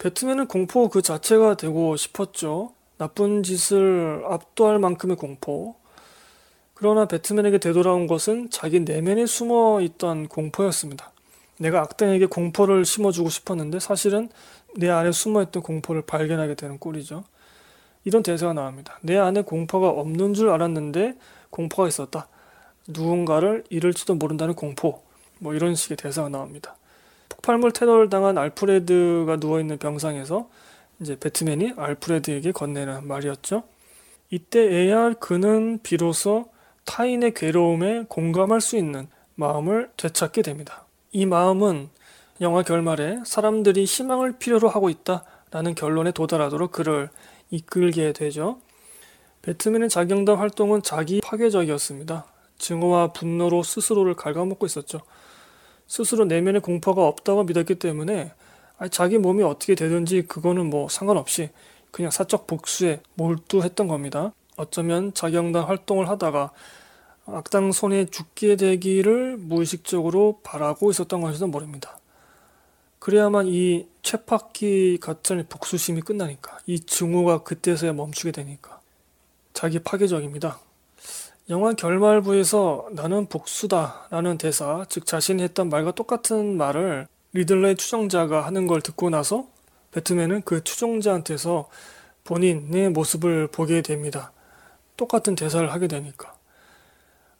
배트맨은 공포 그 자체가 되고 싶었죠. 나쁜 짓을 압도할 만큼의 공포. 그러나 배트맨에게 되돌아온 것은 자기 내면에 숨어 있던 공포였습니다. 내가 악당에게 공포를 심어주고 싶었는데 사실은 내 안에 숨어있던 공포를 발견하게 되는 꼴이죠. 이런 대사가 나옵니다. 내 안에 공포가 없는 줄 알았는데 공포가 있었다. 누군가를 잃을지도 모른다는 공포. 뭐 이런 식의 대사가 나옵니다. 폭발물 테러를 당한 알프레드가 누워있는 병상에서 이제 배트맨이 알프레드에게 건네는 말이었죠. 이때에야 그는 비로소 타인의 괴로움에 공감할 수 있는 마음을 되찾게 됩니다. 이 마음은 영화 결말에 사람들이 희망을 필요로 하고 있다라는 결론에 도달하도록 그를 이끌게 되죠. 배트맨의 자경단 활동은 자기 파괴적이었습니다. 증오와 분노로 스스로를 갉아먹고 있었죠. 스스로 내면의 공포가 없다고 믿었기 때문에 자기 몸이 어떻게 되든지 그거는 뭐 상관없이 그냥 사적 복수에 몰두했던 겁니다. 어쩌면 자경단 활동을 하다가 악당 손에 죽게 되기를 무의식적으로 바라고 있었던 것일지도 모릅니다. 그래야만 이 쳇바퀴 같은 복수심이 끝나니까 이 증오가 그때서야 멈추게 되니까 자기 파괴적입니다. 영화 결말부에서 나는 복수다 라는 대사 즉 자신이 했던 말과 똑같은 말을 리들러의 추종자가 하는 걸 듣고 나서 배트맨은 그 추종자한테서 본인의 모습을 보게 됩니다. 똑같은 대사를 하게 되니까.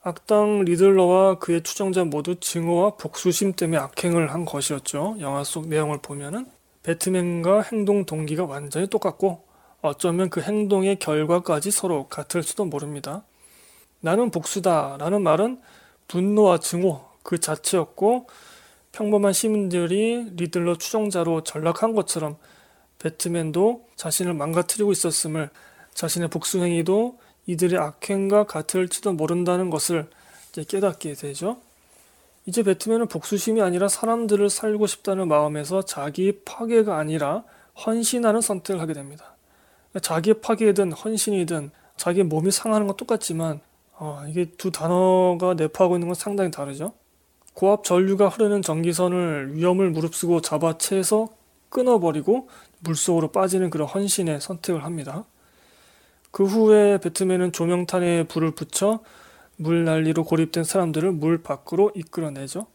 악당 리들러와 그의 추종자 모두 증오와 복수심 때문에 악행을 한 것이었죠. 영화 속 내용을 보면은 배트맨과 행동 동기가 완전히 똑같고 어쩌면 그 행동의 결과까지 서로 같을지도 모릅니다. 나는 복수다 라는 말은 분노와 증오 그 자체였고 평범한 시민들이 리들러 추종자로 전락한 것처럼 배트맨도 자신을 망가뜨리고 있었음을 자신의 복수 행위도 이들의 악행과 같을지도 모른다는 것을 깨닫게 되죠. 이제 배트맨은 복수심이 아니라 사람들을 살고 싶다는 마음에서 자기 파괴가 아니라 헌신하는 선택을 하게 됩니다. 자기 파괴든 헌신이든 자기 몸이 상하는 건 똑같지만 어, 이게 두 단어가 내포하고 있는 건 상당히 다르죠. 고압 전류가 흐르는 전기선을 위험을 무릅쓰고 잡아채서 끊어버리고 물속으로 빠지는 그런 헌신의 선택을 합니다. 그 후에 배트맨은 조명탄에 불을 붙여 물 난리로 고립된 사람들을 물 밖으로 이끌어내죠.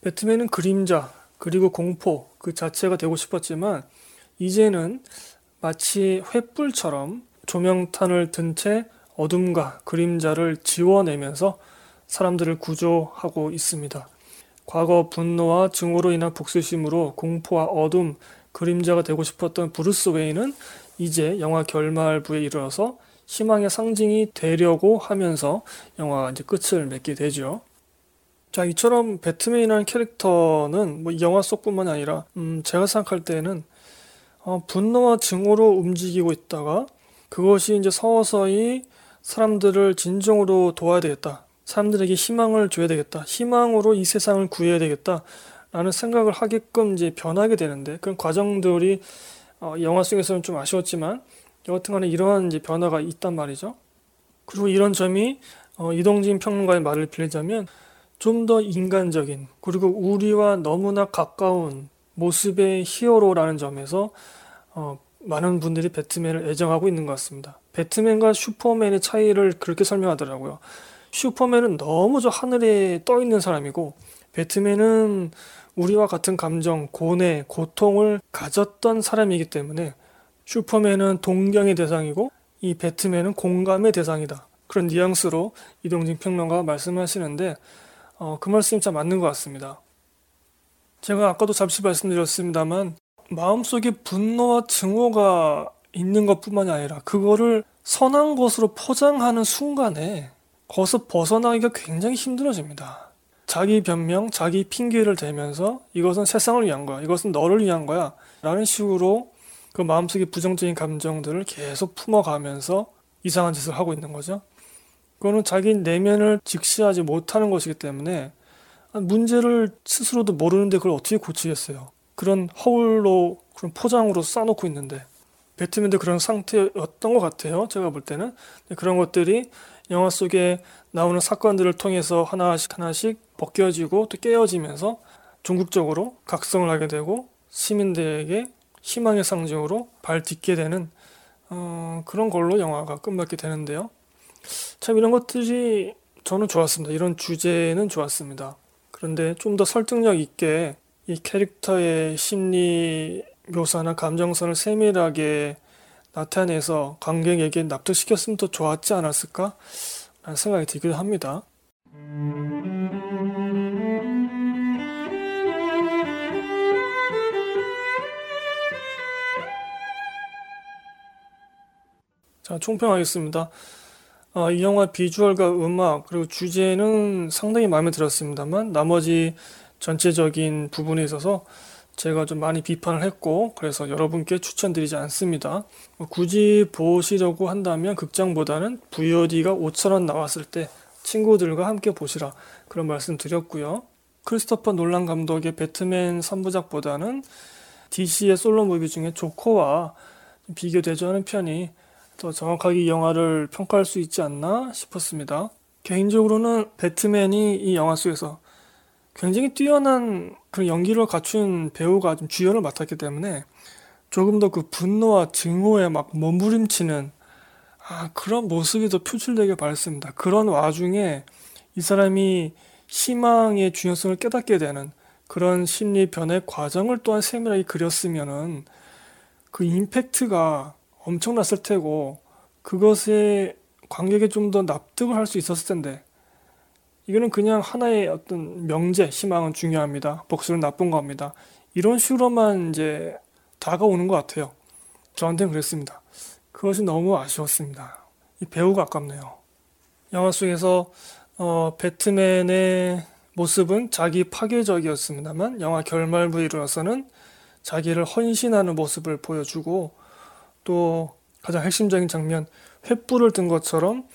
배트맨은 그림자, 그리고 공포 그 자체가 되고 싶었지만 이제는 마치 횃불처럼 조명탄을 든 채 어둠과 그림자를 지워내면서 사람들을 구조하고 있습니다. 과거 분노와 증오로 인한 복수심으로 공포와 어둠, 그림자가 되고 싶었던 브루스 웨인은 이제 영화 결말부에 이르러서 희망의 상징이 되려고 하면서 영화가 이제 끝을 맺게 되죠. 자, 이처럼 배트맨이라는 캐릭터는 뭐 영화 속뿐만 아니라 음, 제가 생각할 때는 어, 분노와 증오로 움직이고 있다가 그것이 이제 서서히 사람들을 진정으로 도와야 되겠다. 사람들에게 희망을 줘야 되겠다. 희망으로 이 세상을 구해야 되겠다. 라는 생각을 하게끔 이제 변하게 되는데 그런 과정들이 어, 영화 속에서는 좀 아쉬웠지만 여하튼 간에 이러한 이제 변화가 있단 말이죠. 그리고 이런 점이 어, 이동진 평론가의 말을 빌리자면 좀 더 인간적인 그리고 우리와 너무나 가까운 모습의 히어로라는 점에서 어, 많은 분들이 배트맨을 애정하고 있는 것 같습니다. 배트맨과 슈퍼맨의 차이를 그렇게 설명하더라고요. 슈퍼맨은 너무 저 하늘에 떠 있는 사람이고 배트맨은 우리와 같은 감정, 고뇌, 고통을 가졌던 사람이기 때문에 슈퍼맨은 동경의 대상이고 이 배트맨은 공감의 대상이다. 그런 뉘앙스로 이동진 평론가가 말씀하시는데 어, 그 말씀이 참 맞는 것 같습니다. 제가 아까도 잠시 말씀드렸습니다만 마음속에 분노와 증오가 있는 것뿐만이 아니라 그거를 선한 것으로 포장하는 순간에 거기서 벗어나기가 굉장히 힘들어집니다. 자기 변명, 자기 핑계를 대면서 이것은 세상을 위한 거야. 이것은 너를 위한 거야. 라는 식으로 그 마음속의 부정적인 감정들을 계속 품어가면서 이상한 짓을 하고 있는 거죠. 그거는 자기 내면을 직시하지 못하는 것이기 때문에 문제를 스스로도 모르는데 그걸 어떻게 고치겠어요. 그런 허울로 그런 포장으로 쌓아놓고 있는데 배트맨도 그런 상태였던 것 같아요. 제가 볼 때는 그런 것들이 영화 속에 나오는 사건들을 통해서 하나씩 하나씩 벗겨지고 또 깨어지면서 중국적으로 각성을 하게 되고 시민들에게 희망의 상징으로 발 딛게 되는 어, 그런 걸로 영화가 끝맺게 되는데요. 참 이런 것들이 저는 좋았습니다. 이런 주제는 좋았습니다. 그런데 좀 더 설득력 있게 이 캐릭터의 심리 묘사나 감정선을 세밀하게 나타내서 관객에게 납득시켰으면 더 좋았지 않았을까? 라는 생각이 들기도 합니다. 자, 총평하겠습니다. 어, 이 영화 비주얼과 음악 그리고 주제는 상당히 마음에 들었습니다만 나머지 전체적인 부분에 있어서 제가 좀 많이 비판을 했고 그래서 여러분께 추천드리지 않습니다. 뭐 굳이 보시려고 한다면 극장보다는 VOD가 5천원 나왔을 때 친구들과 함께 보시라 그런 말씀 드렸고요. 크리스토퍼 놀란 감독의 배트맨 3부작보다는 DC의 솔로 무비 중에 조커와 비교되지 않은 편이 더 정확하게 이 영화를 평가할 수 있지 않나 싶었습니다. 개인적으로는 배트맨이 이 영화 속에서 굉장히 뛰어난 그 연기를 갖춘 배우가 좀 주연을 맡았기 때문에 조금 더 그 분노와 증오에 막 몸부림치는 아, 그런 모습이 더 표출되길 바랬습니다. 그런 와중에 이 사람이 희망의 중요성을 깨닫게 되는 그런 심리 변의 과정을 또한 세밀하게 그렸으면은 그 임팩트가 엄청났을 테고 그것에 관객이 좀 더 납득을 할 수 있었을 텐데 이거는 그냥 하나의 어떤 명제, 희망은 중요합니다. 복수는 나쁜 겁니다. 이런 식으로만 이제 다가오는 것 같아요. 저한테는 그랬습니다. 그것이 너무 아쉬웠습니다. 이 배우가 아깝네요. 영화 속에서 어, 배트맨의 모습은 자기 파괴적이었습니다만 영화 결말 부위로서는 자기를 헌신하는 모습을 보여주고 또 가장 핵심적인 장면 횃불을 든 것처럼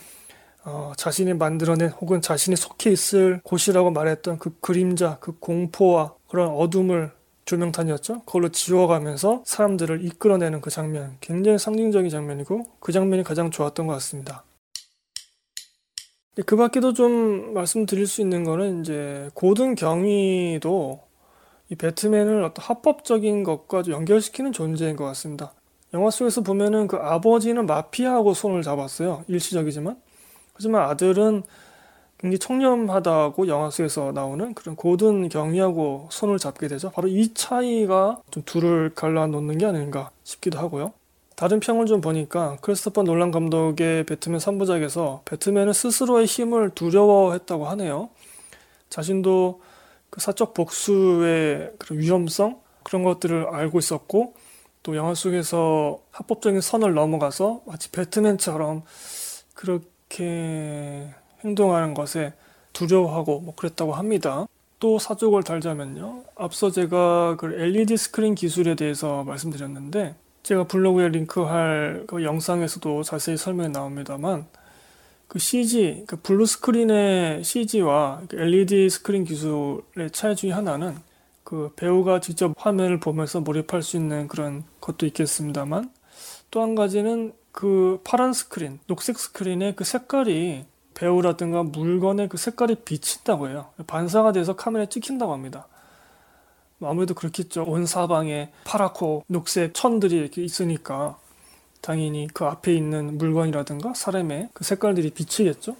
어, 자신이 만들어낸 혹은 자신이 속해 있을 곳이라고 말했던 그 그림자, 그 공포와 그런 어둠을 조명탄이었죠. 그걸로 지워가면서 사람들을 이끌어내는 그 장면, 굉장히 상징적인 장면이고 그 장면이 가장 좋았던 것 같습니다. 그 밖에도 좀 말씀드릴 수 있는 거는 이제 고든 경위도 이 배트맨을 어떤 합법적인 것과 연결시키는 존재인 것 같습니다. 영화 속에서 보면은 그 아버지는 마피아하고 손을 잡았어요. 일시적이지만. 하지만 아들은 굉장히 청렴하다고 영화 속에서 나오는 그런 고든 경위하고 손을 잡게 되죠. 바로 이 차이가 좀 둘을 갈라놓는 게 아닌가 싶기도 하고요. 다른 평을 좀 보니까 크리스토퍼 놀란 감독의 배트맨 3부작에서 배트맨은 스스로의 힘을 두려워했다고 하네요. 자신도 그 사적 복수의 그런 위험성 그런 것들을 알고 있었고 또 영화 속에서 합법적인 선을 넘어가서 마치 배트맨처럼 그렇게 행동하는 것에 두려워하고 뭐 그랬다고 합니다. 또 사족을 달자면요. 앞서 제가 그 LED 스크린 기술에 대해서 말씀드렸는데 제가 블로그에 링크할 그 영상에서도 자세히 설명이 나옵니다만 그 CG, 그 블루 스크린의 CG와 LED 스크린 기술의 차이 중에 하나는 그 배우가 직접 화면을 보면서 몰입할 수 있는 그런 것도 있겠습니다만 또 한 가지는 그 파란 스크린, 녹색 스크린의 그 색깔이 배우라든가 물건의 그 색깔이 비친다고 해요. 반사가 돼서 카메라에 찍힌다고 합니다. 아무래도 그렇겠죠. 온 사방에 파랗고 녹색 천들이 이렇게 있으니까 당연히 그 앞에 있는 물건이라든가 사람의 그 색깔들이 비치겠죠.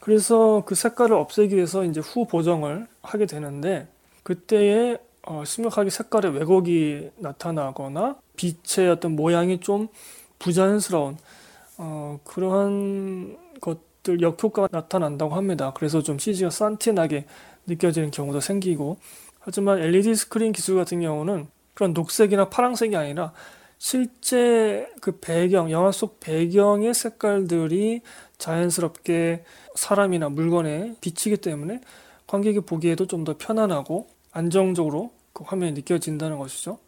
그래서 그 색깔을 없애기 위해서 이제 후 보정을 하게 되는데 그때에 어, 심각하게 색깔의 왜곡이 나타나거나 빛의 어떤 모양이 좀 부자연스러운 어, 그러한 것들 역효과가 나타난다고 합니다. 그래서 좀 CG가 산티나게 느껴지는 경우도 생기고 하지만 LED 스크린 기술 같은 경우는 그런 녹색이나 파란색이 아니라 실제 그 배경, 영화 속 배경의 색깔들이 자연스럽게 사람이나 물건에 비치기 때문에 관객이 보기에도 좀 더 편안하고 안정적으로 그 화면이 느껴진다는 것이죠.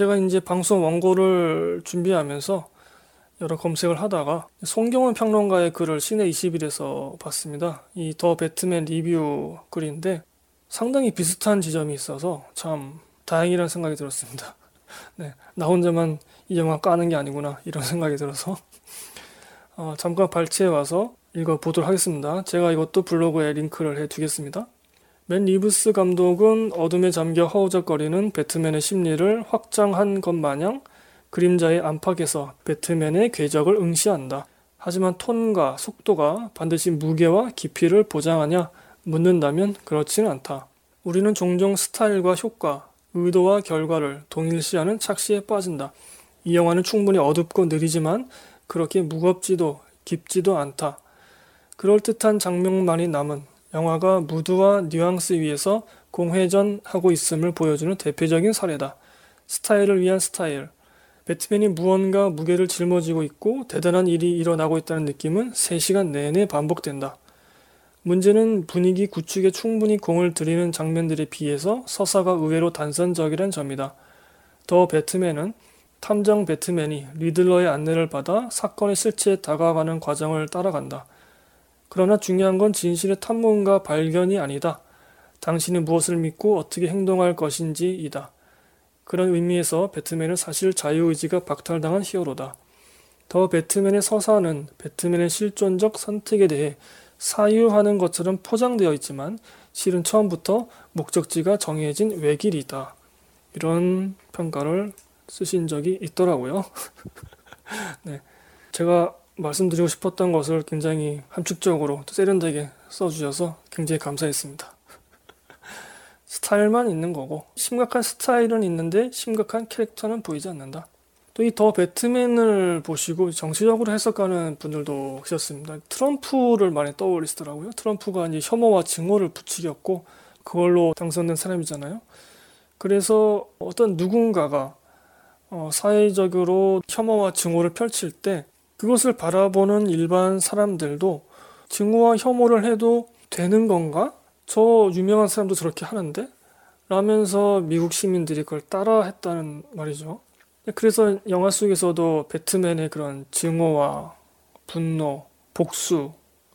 제가 이제 방송 원고를 준비하면서 여러 검색을 하다가 송경원 평론가의 글을 시내 20일에서 봤습니다. 이 더 배트맨 리뷰 글인데 상당히 비슷한 지점이 있어서 참 다행이라는 생각이 들었습니다. [laughs] 네, 나 혼자만 이 영화 까는 게 아니구나 이런 생각이 들어서 어, 잠깐 발췌해 와서 읽어보도록 하겠습니다. 제가 이것도 블로그에 링크를 해두겠습니다. 맷 리브스 감독은 어둠에 잠겨 허우적거리는 배트맨의 심리를 확장한 것 마냥 그림자의 안팎에서 배트맨의 궤적을 응시한다. 하지만 톤과 속도가 반드시 무게와 깊이를 보장하냐 묻는다면 그렇지는 않다. 우리는 종종 스타일과 효과, 의도와 결과를 동일시하는 착시에 빠진다. 이 영화는 충분히 어둡고 느리지만 그렇게 무겁지도 깊지도 않다. 그럴듯한 장면만이 남은 영화가 무드와 뉘앙스 위에서 공회전하고 있음을 보여주는 대표적인 사례다. 스타일을 위한 스타일. 배트맨이 무언가 무게를 짊어지고 있고 대단한 일이 일어나고 있다는 느낌은 3시간 내내 반복된다. 문제는 분위기 구축에 충분히 공을 들이는 장면들에 비해서 서사가 의외로 단선적이란 점이다. 더 배트맨은 탐정 배트맨이 리들러의 안내를 받아 사건의 실체에 다가가는 과정을 따라간다. 그러나 중요한 건 진실의 탐문과 발견이 아니다. 당신이 무엇을 믿고 어떻게 행동할 것인지이다. 그런 의미에서 배트맨은 사실 자유의지가 박탈당한 히어로다. 더 배트맨의 서사는 배트맨의 실존적 선택에 대해 사유하는 것처럼 포장되어 있지만 실은 처음부터 목적지가 정해진 외길이다. 이런 평가를 쓰신 적이 있더라고요. [laughs] 네. 제가 말씀드리고 싶었던 것을 굉장히 함축적으로 세련되게 써주셔서 굉장히 감사했습니다. [laughs] 스타일만 있는 거고 심각한 스타일은 있는데 심각한 캐릭터는 보이지 않는다. 또 이 더 배트맨을 보시고 정치적으로 해석하는 분들도 계셨습니다. 트럼프를 많이 떠올리시더라고요. 트럼프가 이제 혐오와 증오를 부추겼고 그걸로 당선된 사람이잖아요. 그래서 어떤 누군가가 어, 사회적으로 혐오와 증오를 펼칠 때 그것을 바라보는 일반 사람들도 증오와 혐오를 해도 되는 건가? 저 유명한 사람도 저렇게 하는데? 라면서 미국 시민들이 그걸 따라 했다는 말이죠. 그래서 영화 속에서도 배트맨의 그런 증오와 분노, 복수,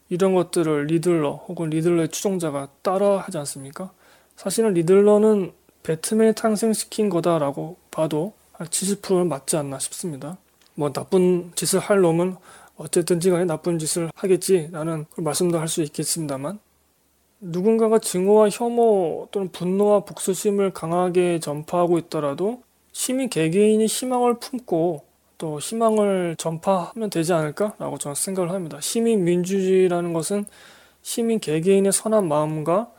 이런 것들을 리들러 혹은 리들러의 추종자가 따라 하지 않습니까? 사실은 리들러는 배트맨이 탄생시킨 거다라고 봐도 한 70%는 맞지 않나 싶습니다. 뭐 나쁜 짓을 할 놈은 어쨌든지 간에 나쁜 짓을 하겠지 라는 말씀도 할 수 있겠습니다만 누군가가 증오와 혐오 또는 분노와 복수심을 강하게 전파하고 있더라도 시민 개개인이 희망을 품고 또 희망을 전파하면 되지 않을까라고 저는 생각을 합니다. 시민 민주주의라는 것은 시민 개개인의 선한 마음과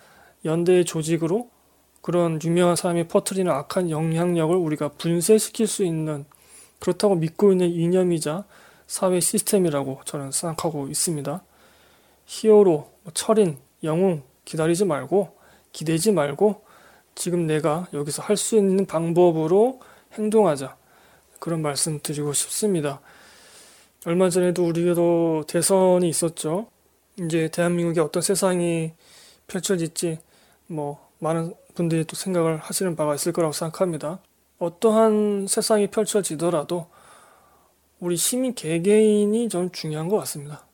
연대의 조직으로 그런 유명한 사람이 퍼뜨리는 악한 영향력을 우리가 분쇄시킬 수 있는 그렇다고 믿고 있는 이념이자 사회 시스템이라고 저는 생각하고 있습니다. 히어로, 뭐 철인, 영웅 기다리지 말고 기대지 말고 지금 내가 여기서 할 수 있는 방법으로 행동하자. 그런 말씀 드리고 싶습니다. 얼마 전에도 우리도 대선이 있었죠. 이제 대한민국에 어떤 세상이 펼쳐질지 뭐 많은 분들이 또 생각을 하시는 바가 있을 거라고 생각합니다. 어떠한 세상이 펼쳐지더라도 우리 시민 개개인이 좀 중요한 것 같습니다.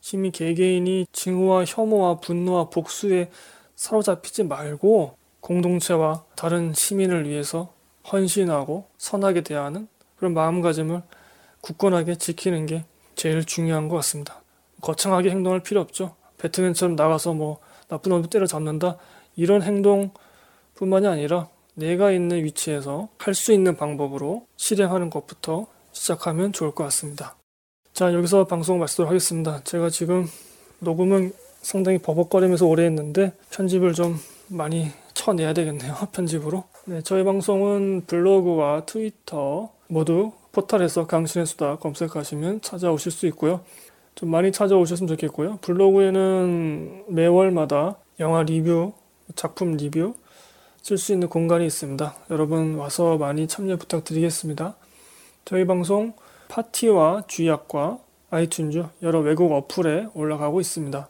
시민 개개인이 증오와 혐오와 분노와 복수에 사로잡히지 말고 공동체와 다른 시민을 위해서 헌신하고 선하게 대하는 그런 마음가짐을 굳건하게 지키는 게 제일 중요한 것 같습니다. 거창하게 행동할 필요 없죠. 배트맨처럼 나가서 뭐 나쁜 놈 때려잡는다 이런 행동뿐만이 아니라 내가 있는 위치에서 할 수 있는 방법으로 실행하는 것부터 시작하면 좋을 것 같습니다. 자 여기서 방송 마치도록 하겠습니다. 제가 지금 녹음은 상당히 버벅거리면서 오래 했는데 편집을 좀 많이 쳐내야 되겠네요. [laughs] 편집으로. 네, 저희 방송은 블로그와 트위터 모두 포털에서 강신의 수다 검색하시면 찾아오실 수 있고요. 좀 많이 찾아오셨으면 좋겠고요. 블로그에는 매월마다 영화 리뷰, 작품 리뷰 쓸 수 있는 공간이 있습니다. 여러분 와서 많이 참여 부탁드리겠습니다. 저희 방송 파티와 쥐약과 아이튠즈 여러 외국 어플에 올라가고 있습니다.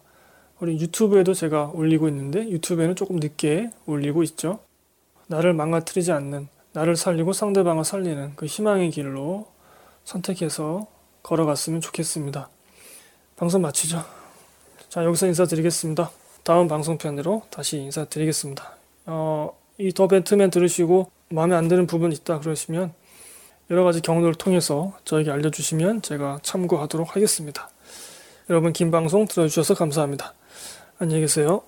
우리 유튜브에도 제가 올리고 있는데 유튜브에는 조금 늦게 올리고 있죠. 나를 망가뜨리지 않는 나를 살리고 상대방을 살리는 그 희망의 길로 선택해서 걸어갔으면 좋겠습니다. 방송 마치죠. 자 여기서 인사드리겠습니다. 다음 방송편으로 다시 인사드리겠습니다. 어, 이더 배트맨 들으시고 마음에 안 드는 부분 있다 그러시면 여러 가지 경로를 통해서 저에게 알려주시면 제가 참고하도록 하겠습니다. 여러분 긴 방송 들어주셔서 감사합니다. 안녕히 계세요.